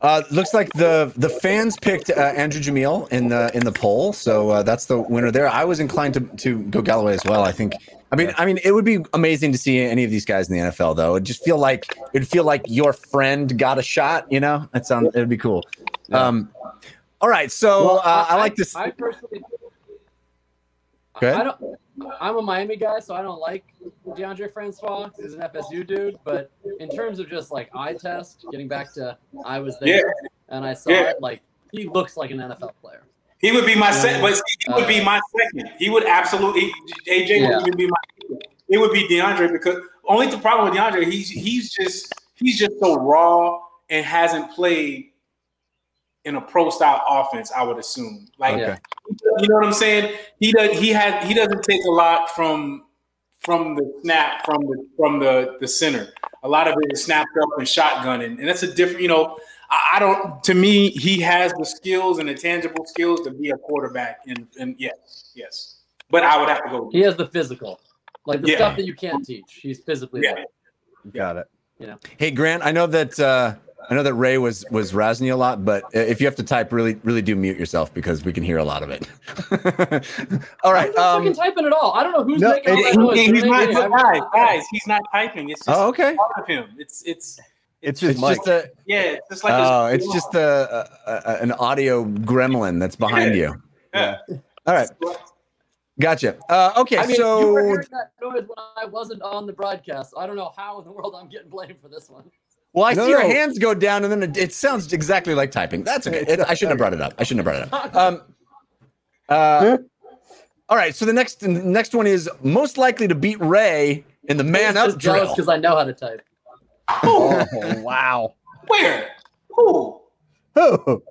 Uh, looks like the the fans picked uh, Andrew Jamil in the in the poll, so uh, that's the winner there. I was inclined to to go Galloway as well. I think. I mean, I mean, it would be amazing to see any of these guys in the NFL, though. It would just feel like it'd feel like your friend got a shot. You know, that sound it'd be cool. Um, all right, so Well, uh, I like this. I personally. Go ahead. I don't. I'm a Miami guy, so I don't like DeAndre Francois. 'cause He's an FSU dude, but in terms of just like eye test, getting back to I was there and I saw Yeah. it. Like he looks like an NFL player. He would be my second, but he would be uh, my second. He would absolutely AJ Yeah. would even be my. second. It would be DeAndre because only the problem with DeAndre he's he's just he's just so raw and hasn't played in a pro style offense. I would assume like Yeah. you know what I'm saying. He does he has he doesn't take a lot from from the snap from the from the the center. A lot of it is snapped up and shotgunning, and that's a different. You know, I, I don't. To me, he has the skills and the tangible skills to be a quarterback. And and yes, yes. But I would have to go. He has the physical, like the Yeah. stuff that you can't teach. He's physically Yeah. there. Got it. You know. Hey Grant, I know that uh, I know that Ray was was razzing you a lot, but uh, if you have to type, really really do mute yourself because we can hear a lot of it. all right. I'm not Um, fucking typing at all. I don't know who's No, making all He- that noise. he- he's They're not it. but guys, guys. He's not typing. It's just oh, okay. part of him. It's it's It's just It's Mike. just a yeah. It's just like oh, a- it's just a, a, a an audio gremlin that's behind Yeah. you. yeah. All right, gotcha. Uh, okay, I mean, you were so hearing that noise when I wasn't on the broadcast. I don't know how in the world I'm getting blamed for this one. well, I No, see your no. hands go down, and then it, it sounds exactly like typing. That's okay. It, I shouldn't have brought it up. I shouldn't have brought it up. Um, uh, all right. So the next the next one is most likely to beat Ray in the man up drill. because I know how to type. Oh, wow. Where? Who? Oh,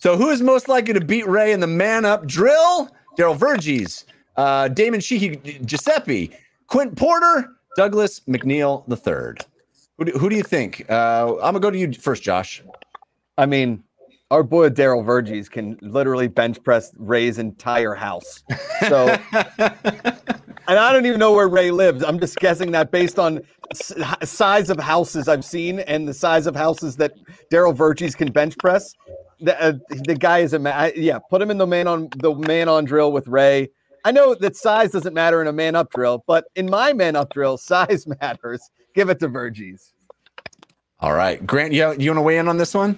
So who is most likely to beat Ray in the man up drill? Daryl Verges, uh, Damon Sheehy, Giuseppe, Quint Porter, Douglas McNeil the third. Who do, who do you think? Uh, I'm gonna go to you first, Josh. I mean, our boy Daryl Verges can literally bench press Ray's entire house. So, and I don't even know where Ray lives. I'm just guessing that based on s- h- size of houses I've seen and the size of houses that Daryl Verges can bench press. The, uh, the guy is a man. I, yeah, put him in the man on the man on drill with Ray. I know that size doesn't matter in a man up drill, but in my man up drill, size matters. Give it to Verges. All right, Grant, you you want to weigh in on this one?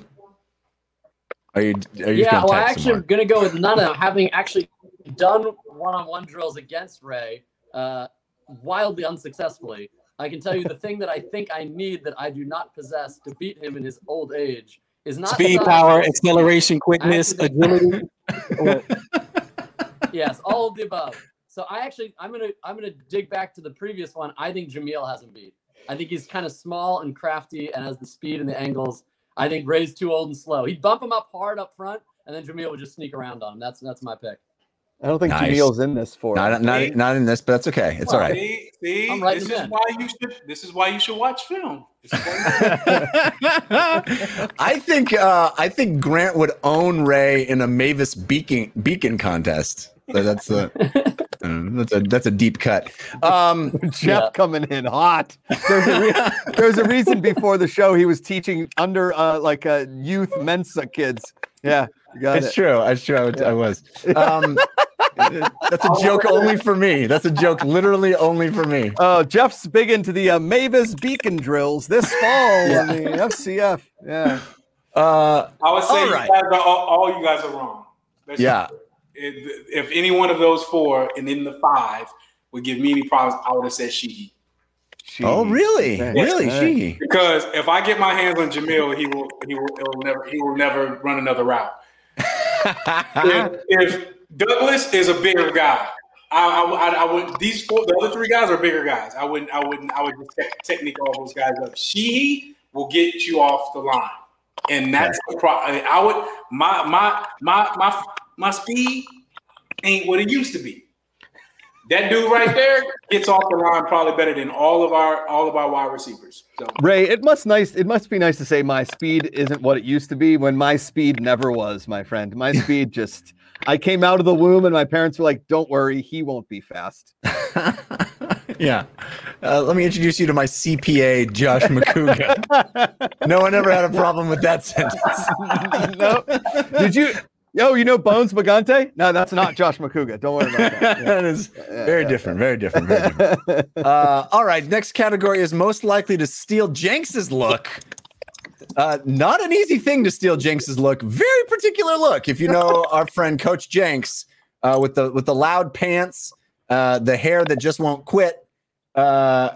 Are you are you Yeah, well, I type actually am going to go with none of them, having actually done one-on-one drills against Ray, uh, wildly unsuccessfully. I can tell you the thing that I think I need that I do not possess to beat him in his old age is not Speed, size. power, acceleration, quickness, agility. yes, all of the above. So I actually, I'm gonna, I'm gonna dig back to the previous one. I think Jameel has him beat. I think he's kind of small and crafty and has the speed and the angles. I think Ray's too old and slow. He'd bump him up hard up front, and then Jameel would just sneak around on him. That's that's my pick. I don't think Nice. Jamil's in this for. Not, it. not, not in this, but that's okay. It's all right. See, see, I'm this is in. why you should. This is why you should watch film. This is why I think uh, I think Grant would own Ray in a Mavis beacon beacon contest. So that's a uh, that's a that's a deep cut. Um, Jeff Yeah. coming in hot. There's a, re- there's a reason before the show he was teaching under uh, like uh, youth Mensa kids. Yeah, you got it's it. true. It's true. I, would- I was. Um, that's a joke only for me. That's a joke literally only for me. Oh, Jeff's big into the uh, Mavis beacon drills this fall in the FCF. Yeah, Uh, I would say All you guys are, all, all you guys are wrong. That's yeah. If, if any one of those four and in the five would give me any problems, I would have said she. She- Oh, really? Okay. Really? She. Because if I get my hands on Jamil, he will he will, he will never he will never run another route. If, if Douglas is a bigger guy, I, I, I, I would these four the other three guys are bigger guys. I wouldn't I wouldn't I would just te- technique all those guys up. She will get you off the line, and that's the problem. I would my my my my my speed ain't what it used to be. That dude right there gets off the line probably better than all of our all of our wide receivers. So Ray, it must nice. It must be nice to say my speed isn't what it used to be. When my speed never was, my friend. My speed just. I came out of the womb, and my parents were like, "Don't worry, he won't be fast." yeah. Uh, let me introduce you to my CPA, Josh McCouga. no one ever had a problem with that sentence. no, did you? Yo, you know Bones Magante? No, that's not Josh McCouga. Don't worry about that. Yeah. that is very different. Very different. Very different. Uh, all right. Next category is most likely to steal Jenks's look. Uh, not an easy thing to steal Jenks's look. Very particular look. If you know our friend Coach Jenks uh, with the with the loud pants, uh, the hair that just won't quit. Uh,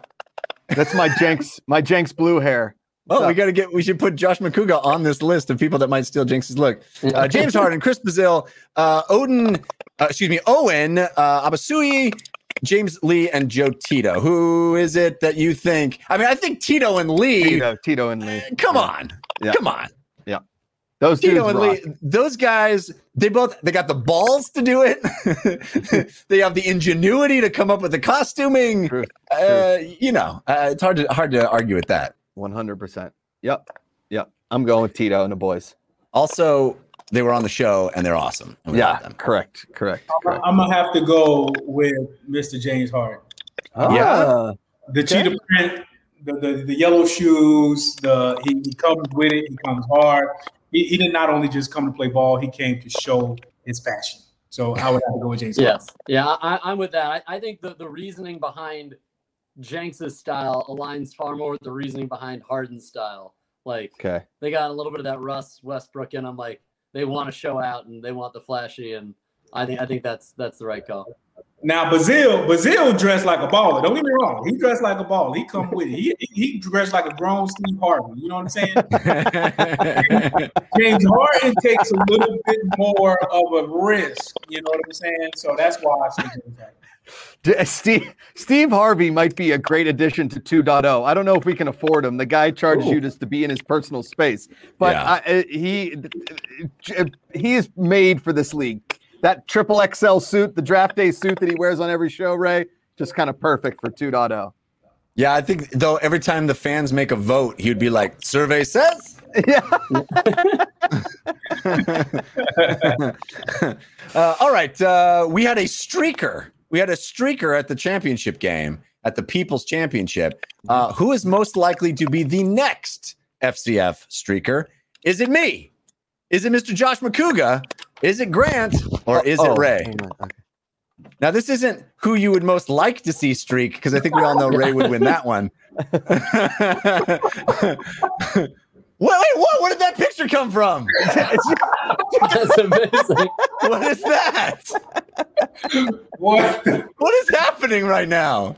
That's my Jenks, my Jenks blue hair. Well, So- we got to get. We should put Josh McCouga on this list of people that might steal Jenks's look. Uh, James Harden, Chris Brazil, uh, Odin, uh, excuse me, Owen, uh, Abasui, James Lee, and Joe Tito. Who is it that you think? I mean, I think Tito and Lee. Tito, Tito and Lee. eh, Come on, Yeah. come on. Yeah, those Tito and rock. Lee, those guys, they both they got the balls to do it. they have the ingenuity to come up with the costuming. True, Uh, you know, uh, it's hard to hard to argue with that. One hundred percent. Yep. Yep. I'm going with Tito and the boys. Also, they were on the show and they're awesome. and we Yeah. them. Correct. Correct. correct. I'm gonna have to go with Mr. James Harden. Yeah. Ah, The cheetah print, the, the the yellow shoes, the he, he comes with it. He comes hard. He, he did not only just come to play ball; he came to show his passion. So I would have to go with James. Harden. Yes. Yeah, I, I'm with that. I, I think the, the reasoning behind Jenks' style aligns far more with the reasoning behind Harden's style. Like Okay. they got a little bit of that Russ Westbrook in them. Like they want to show out and they want the flashy, and I think I think that's that's the right call. Now Bazil, Bazil dressed like a baller. Don't get me wrong; he dressed like a baller. He come with it. He, he he dressed like a grown Steve Harvey. You know what I'm saying? James Harden takes a little bit more of a risk. You know what I'm saying? So that's why I say James Harden. D- Steve Steve Harvey might be a great addition to 2.0. I don't know if we can afford him. The guy charges Ooh. you just to be in his personal space, but Yeah. I, uh, he he is made for this league. That triple XL suit, the draft day suit that he wears on every show, Ray, just kind of perfect for oh. 2.0. yeah, I think though every time the fans make a vote, he would be like, "Survey says." Yeah. uh, all right, uh, we had a streaker. We had a streaker at the championship game at the People's Championship. Uh, who is most likely to be the next FCF streaker? Is it me? Is it Mr. Josh McCouga? Is it Grant? Or is Oh, it Ray? hang. Okay. Now, this isn't who you would most like to see streak because I think we all know Ray would win that one. wait, wait, what? Where did that picture come from? That's amazing. What is that? What? What is happening right now?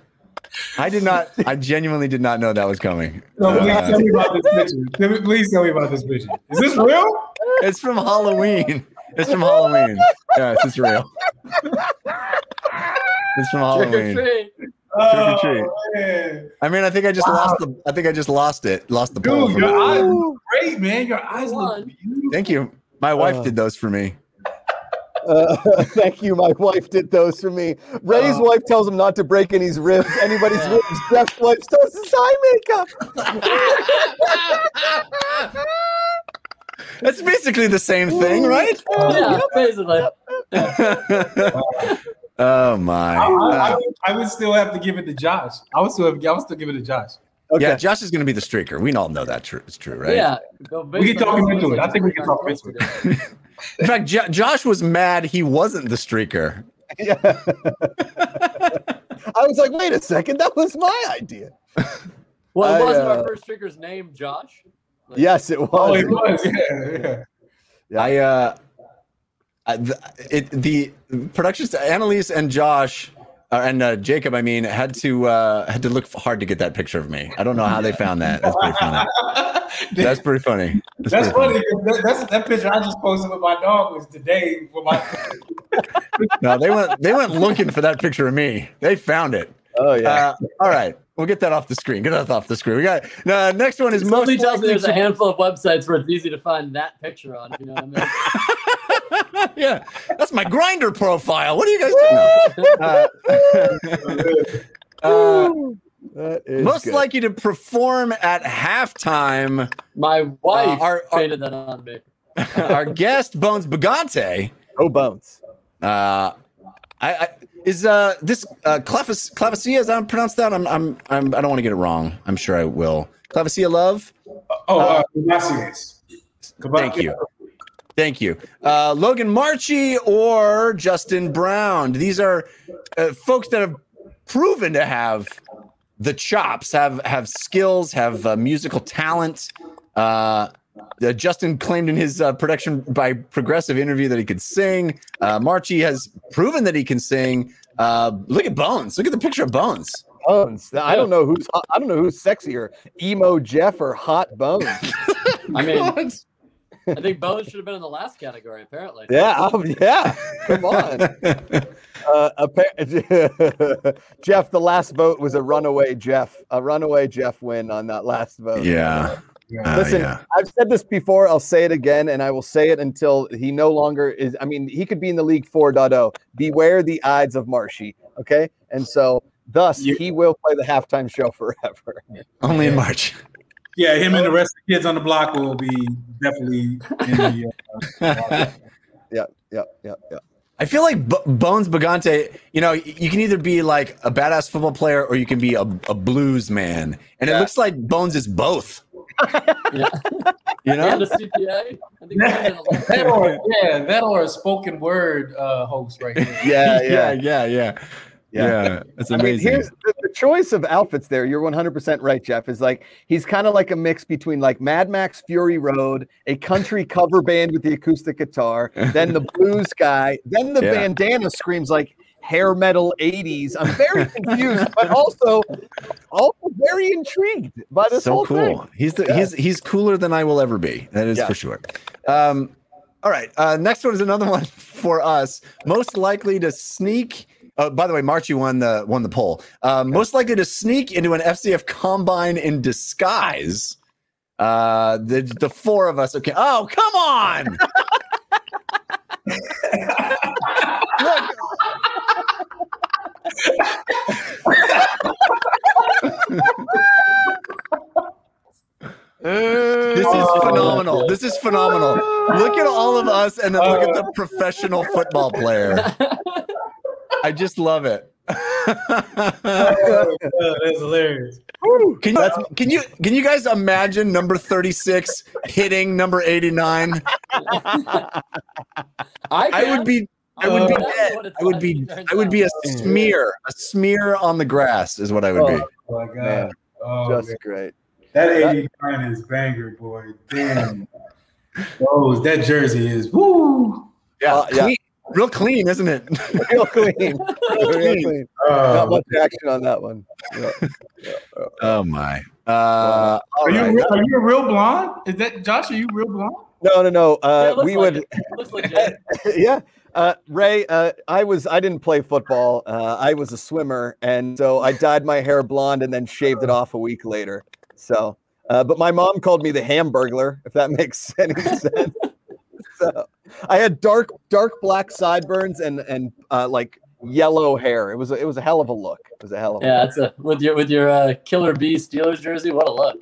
I did not. I genuinely did not know that was coming. No, please Uh, tell me about this picture. Tell me- Please tell me about this picture. Is this real? it's from Halloween. It's from Halloween. Yes, it's real. It's from Trick or treat. Oh, man. I mean, I think I just lost the. I think I just lost it. Lost the poll. Dude, your eyes look great, man. Your eyes look One. beautiful. Thank you. My wife Uh. did those for me. Uh, thank you. My wife did those for me. Ray's Uh, wife tells him not to break any ribs, anybody's Yeah. ribs. Jeff's wife does his eye makeup. That's basically the same thing, right? Yeah, basically. oh my. I, I, I Uh, would, I would still have to give it to Josh. I would still have, I would still give it to Josh. Okay. Yeah, Josh is going to be the streaker. We all know that true. It's true, right? Yeah. We can based talk on him into it. I think we based can talk what into else we do. In fact, Jo- Josh was mad he wasn't the streaker. Yeah. I was like, wait a second, that was my idea. Well, I, wasn't uh, our first trigger's name Josh? Like, Yes, it was. Oh, it was. Yeah, yeah. I uh, I- the, it the production Annalise and Josh uh, and uh, Jacob, I mean, had to uh, had to look hard to get that picture of me. I don't know how they found that. That's pretty funny. That's pretty funny. That's, That's pretty funny. 'cause That, that's that picture I just posted with my dog was today for my. No, they went they went looking for that picture of me. They found it. Oh yeah. Uh, all right, we'll get that off the screen. Get that off the screen. We got uh, next one is most Somebody tells me likely there's a handful of websites where it's easy to find that picture on. You know what I mean? yeah, that's my Grindr profile. What are you guys doing? Uh, uh, That is most good. likely to perform at halftime. My wife Uh, our- our- faded that on me. Our guest Bones Bagante. oh bones. Uh, I, I is uh this uh Clevis Clavicia. Is that how I pronounce that? I'm I'm I'm I don't want to get it wrong. I'm sure I will. Clavicia love. Oh, uh, Cavasius. Thank you. Thank you. Uh, Logan Marchi or Justin Brown. These are uh, folks that have proven to have the chops, have have skills, have uh, musical talent. Uh, uh, Justin claimed in his uh, production by Progressive interview that he could sing. Uh, Marchi has proven that he can sing. Uh, look at Bones. Look at the picture of Bones. Bones. I don't know who's hot- I don't know who's sexier, emo Jeff or hot Bones. I mean, I think Bones should have been in the last category. Apparently. yeah, oh, yeah. Come on, uh, appa- Jeff. The last vote was a runaway Jeff, a runaway Jeff win on that last vote. yeah. Uh, Listen, yeah. I've said this before. I'll say it again, and I will say it until he no longer is. I mean, he could be in the league 4.0. Beware the Ides of Marshy. Okay, and so thus You- he will play the halftime show forever. Only in March. Yeah, him and the rest of the kids on the block will be definitely in the. Uh, Yeah, yeah, yeah, yeah. I feel like B- Bones Bagante, you know, you can either be like a badass football player or you can be a, a blues man. And it looks like Bones is both. Yeah. You know? And a CPA. I think he did a lot. that or yeah, that or a spoken word uh, host right there. Yeah, yeah, yeah, yeah, yeah. yeah. Yeah, that's I mean, here's the, the choice of outfits there. You're 100% right, Jeff. Is like he's kind of like a mix between like Mad Max Fury Road, a country cover band with the acoustic guitar, then the blues guy, then the Yeah. bandana screams like hair metal 80s. I'm very confused, but also also very intrigued by this so whole cool. thing. He's the, Yeah. he's he's cooler than I will ever be. That is for sure. Um, all right. Uh, next one is another one for us. Most likely to sneak. Uh, by the way, Marchi won the won the poll. Um, most likely to sneak into an FCF combine in disguise. Uh, the the four of us. Okay. Oh, come on. This is Oh. phenomenal. This is phenomenal. Look at all of us and then look at the professional football player. I just love it. Oh, that's hilarious. Can you, can you can you guys imagine number 36 hitting number 89? I, I would be I would be Uh, dead. I would be I would be a smear, a smear on the grass is what I would be. Oh my god. Man, Oh, Just man. great. that 89 is banger, boy. Damn. Those that jersey is woo. Yeah, Uh, yeah. Clean- real clean, isn't it? Real clean. Real clean. Not Uh, much action on that one. Yeah. Oh my. Uh, are you right. real, are you a real blonde? Is that Josh? Are you real blonde? No, no, no. Uh, it looks we like would. it. Looks legit. yeah. Uh, Ray, uh, I was I didn't play football. Uh, I was a swimmer, and so I dyed my hair blonde and then shaved it off a week later. So, uh, but my mom called me the Hamburglar, if that makes any sense. So, I had dark dark black sideburns and and uh, like yellow hair. It was a, it was a hell of a look. It was a hell of a Yeah, look. that's a with your with your uh, Killer Bee Steelers jersey. What a look!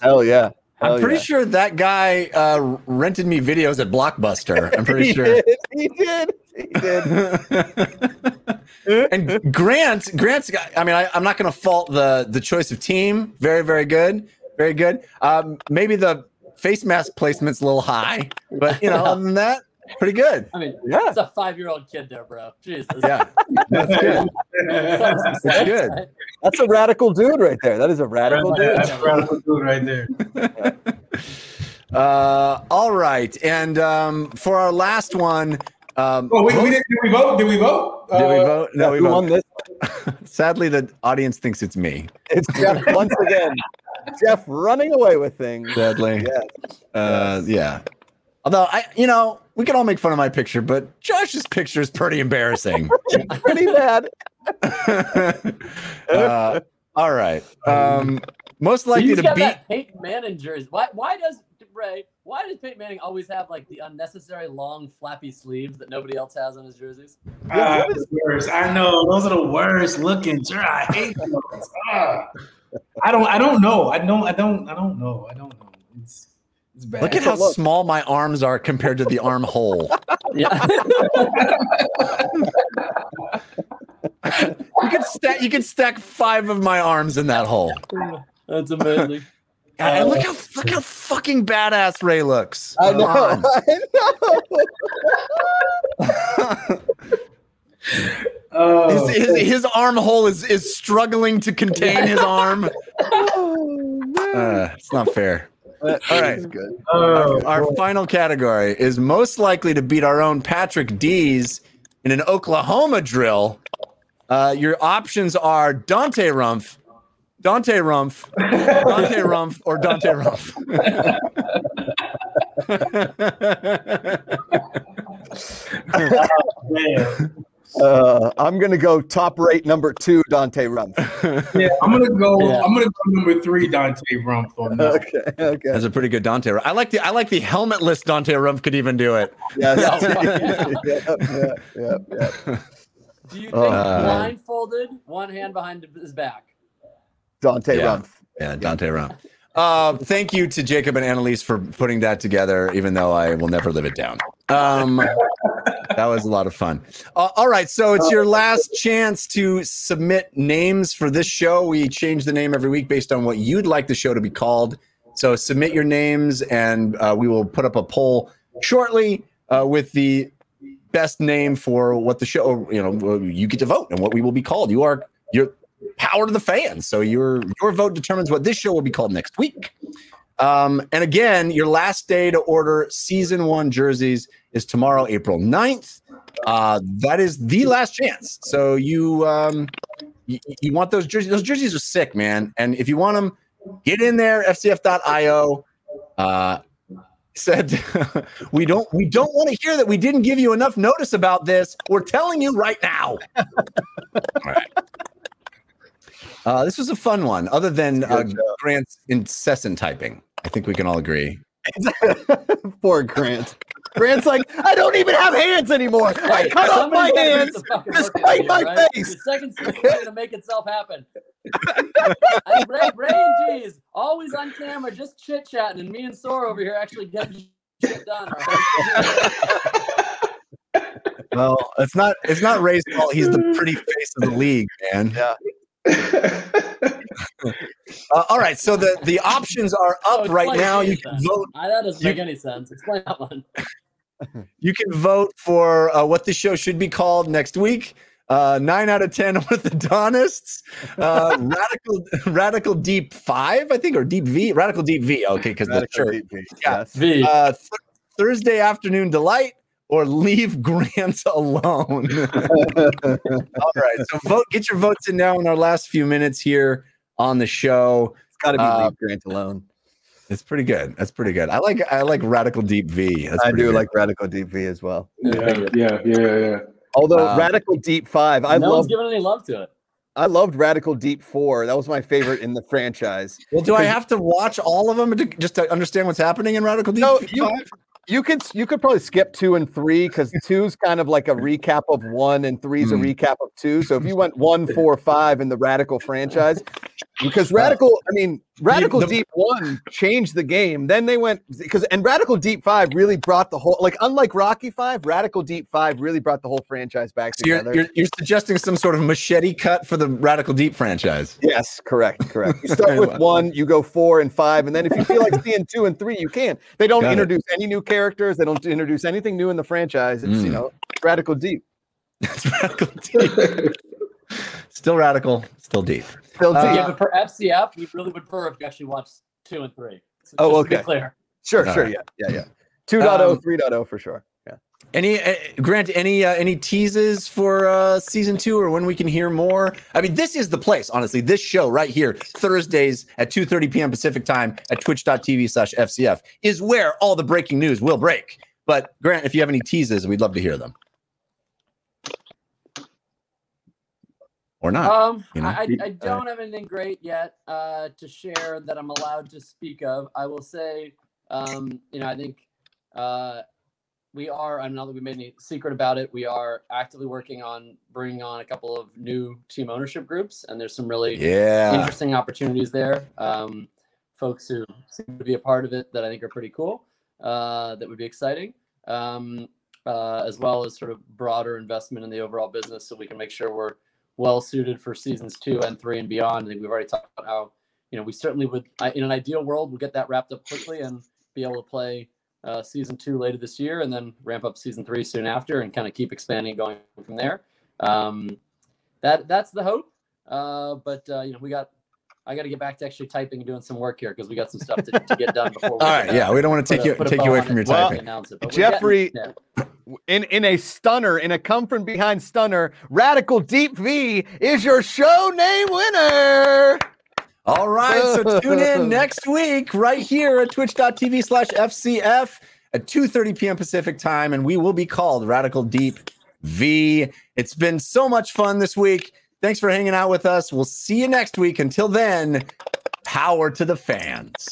hell yeah. I'm pretty yeah. sure that guy uh, rented me videos at Blockbuster. I'm pretty he sure. Did, he did. He did. and Grant, Grant's got, I mean, I, I'm not going to fault the the choice of team. Very, very good. Very good. Um, maybe the face mask placement's a little high, but you know, other than that, pretty good. I mean, Yeah. it's a five year old kid there, bro. Jesus. Yeah, that's good. That's That's good. That's a radical dude right there. That is a radical dude. That's a radical dude right there. Uh, all right, and um, for our last one, um, Oh, we, we did, did we vote? Did we vote? did we Uh, vote? No, we Who won this? Sadly, the audience thinks it's me. It's Jeff once again. Jeff running away with things. Sadly, Yeah. uh, yeah. Although I, you know, we can all make fun of my picture, but Josh's picture is pretty embarrassing. Pretty bad. uh, all right. Um, most likely He's to got beat. Peyton Manning jersey. Why? Why does Ray? Why does Peyton Manning always have like the unnecessary long flappy sleeves that nobody else has on his jerseys? Ah, the worst. I know those are the worst looking. Sure, I hate those. Ah. I don't. I don't know. I don't. I don't. I don't know. I don't know. It's it's bad. Look at how Look. small my arms are compared to the armhole. Yeah. You could stack. You could stack five of my arms in that hole. That's amazing. God, and look how look how fucking badass Ray looks. I know. I know. Oh, His, his, his armhole is is struggling to contain his arm. Oh. Uh, it's not fair. All right. Good. oh, Our final category is most likely to beat our own Patrick Dees in an Oklahoma drill. Uh, your options are Dante Rumpf, Dante Rumpf, Dante Rumpf, or Dante Rumpf. Man. Uh, I'm gonna go top rate number two, Dante Rumpf. Yeah, I'm gonna go. Yeah. I'm gonna go number three, Dante Rumpf on that. okay, okay. That's a pretty good Dante. Rumpf. I like the I like the helmetless Dante Rumpf could even do it. Yes. Yeah. yeah, yeah, yeah, yeah. Do you think Uh, blindfolded, one hand behind his back? Dante Yeah. Rumpf. Yeah, Dante Rumpf. Uh, thank you to Jacob and Annalise for putting that together, even though I will never live it down. Um, that was a lot of fun. Uh, all right, so it's your last chance to submit names for this show. We change the name every week based on what you'd like the show to be called. So submit your names, and uh, we will put up a poll shortly uh, with the best name for what the show. You know, you get to vote and what we will be called. You are you're power to the fans. So your your vote determines what this show will be called next week. Um, and again, your last day to order season one jerseys is tomorrow, April 9th. Uh, that is the last chance. So you um, you, you want those jerseys? Those jerseys are sick, man. And if you want them, get in there. FCF.io. Uh, said we don't we don't want to hear that we didn't give you enough notice about this. We're telling you right now. All right. Uh, this was a fun one, other than uh, Grant's incessant typing. I think we can all agree. Poor Grant. Grant's like, I don't even have hands anymore. I Hey, cut off my somebody's gotta do hands. some fucking Just work fight out my right? face. The second season's gonna make itself happen. and Ray, Ray and G's always on camera, just chit chatting, and me and Sora over here actually getting shit done. Well, it's not it's not Ray's fault. He's the pretty face of the league, man. Yeah. Uh, all right, so the the options are up Oh, right now. You can then. vote. Ah, that doesn't You- make any sense. Explain that one. You can vote for uh, what the show should be called next week. Uh, nine out of ten orthodontists. Uh, radical radical deep five, I think, or deep V. Radical deep V. Okay, because the Radical shirt. DP, Yeah. yes. V. Uh, th- Thursday afternoon delight or leave Grant alone. All right, so vote. Get your votes in now in our last few minutes here on the show. It's got to be Uh, leave Grant alone. It's pretty good. That's pretty good. I like I like radical deep V. That's I do good. like Radical Deep V as well. Yeah, yeah, yeah, yeah. Although Uh, Radical Deep Five, I no one's loved giving any love to it. I loved Radical Deep Four. That was my favorite in the franchise. Well, do I have to watch all of them to, just to understand what's happening in Radical Deep? No, you, Five? You could you could probably skip two and three because two's kind of like a recap of one and three's Hmm. a recap of two. So if you went one, four, five in the Radical franchise, because Radical, I mean, Radical the- Deep One changed the game. Then they went because and Radical Deep Five really brought the whole like unlike Rocky Five, Radical Deep Five really brought the whole franchise back So you're, together. you're you're suggesting some sort of machete cut for the Radical Deep franchise. Yes, correct, correct. You start with one, you go four and five, and then if you feel like seeing two and three, you can. They don't Got it. introduce any new characters. They don't introduce anything new in the franchise. It's you Mm. know radical deep. That's Radical Deep. Still radical, still deep. Still Uh, yeah, but for FCF, we really would prefer if you actually watched two and three. So Oh, just to be okay. clear. sure, all sure, right. yeah, yeah, yeah. 2.0, Um, 3.0 for sure. Yeah. Any uh, Grant? Any uh, any teases for uh, season two or when we can hear more? I mean, this is the place. Honestly, this show right here, Thursdays at two thirty p.m. Pacific time at Twitch.tv/slash FCF is where all the breaking news will break. But Grant, if you have any teases, we'd love to hear them. Or not. Um, you know? I, I I don't have anything great yet uh, to share that I'm allowed to speak of. I will say, um, you know, I think uh, we are. I'm not that we made any secret about it. We are actively working on bringing on a couple of new team ownership groups, and there's some really yeah. interesting opportunities there. Um, folks who seem to be a part of it that I think are pretty cool. Uh, that would be exciting. Um, uh, as well as sort of broader investment in the overall business, so we can make sure we're well suited for seasons two and three and beyond. I think we've already talked about how you know we certainly would, in an ideal world, we'll get that wrapped up quickly and be able to play uh, season two later this year, and then ramp up season three soon after, and kind of keep expanding, going from there. Um, that that's the hope. Uh, but uh, you know, we got. I got to get back to actually typing and doing some work here because we got some stuff to, to get done before. We All right. Yeah, we don't want to take a- you take you away from it your before we typing. it, but getting- Jeffrey- yeah. In in a stunner, in a come from behind stunner, Radical Deep V is your show name winner. All right, so tune in next week right here at twitch.tv slash FCF at 2.30 p.m. Pacific time, and we will be called Radical Deep V. It's been so much fun this week. Thanks for hanging out with us. We'll see you next week. Until then, power to the fans.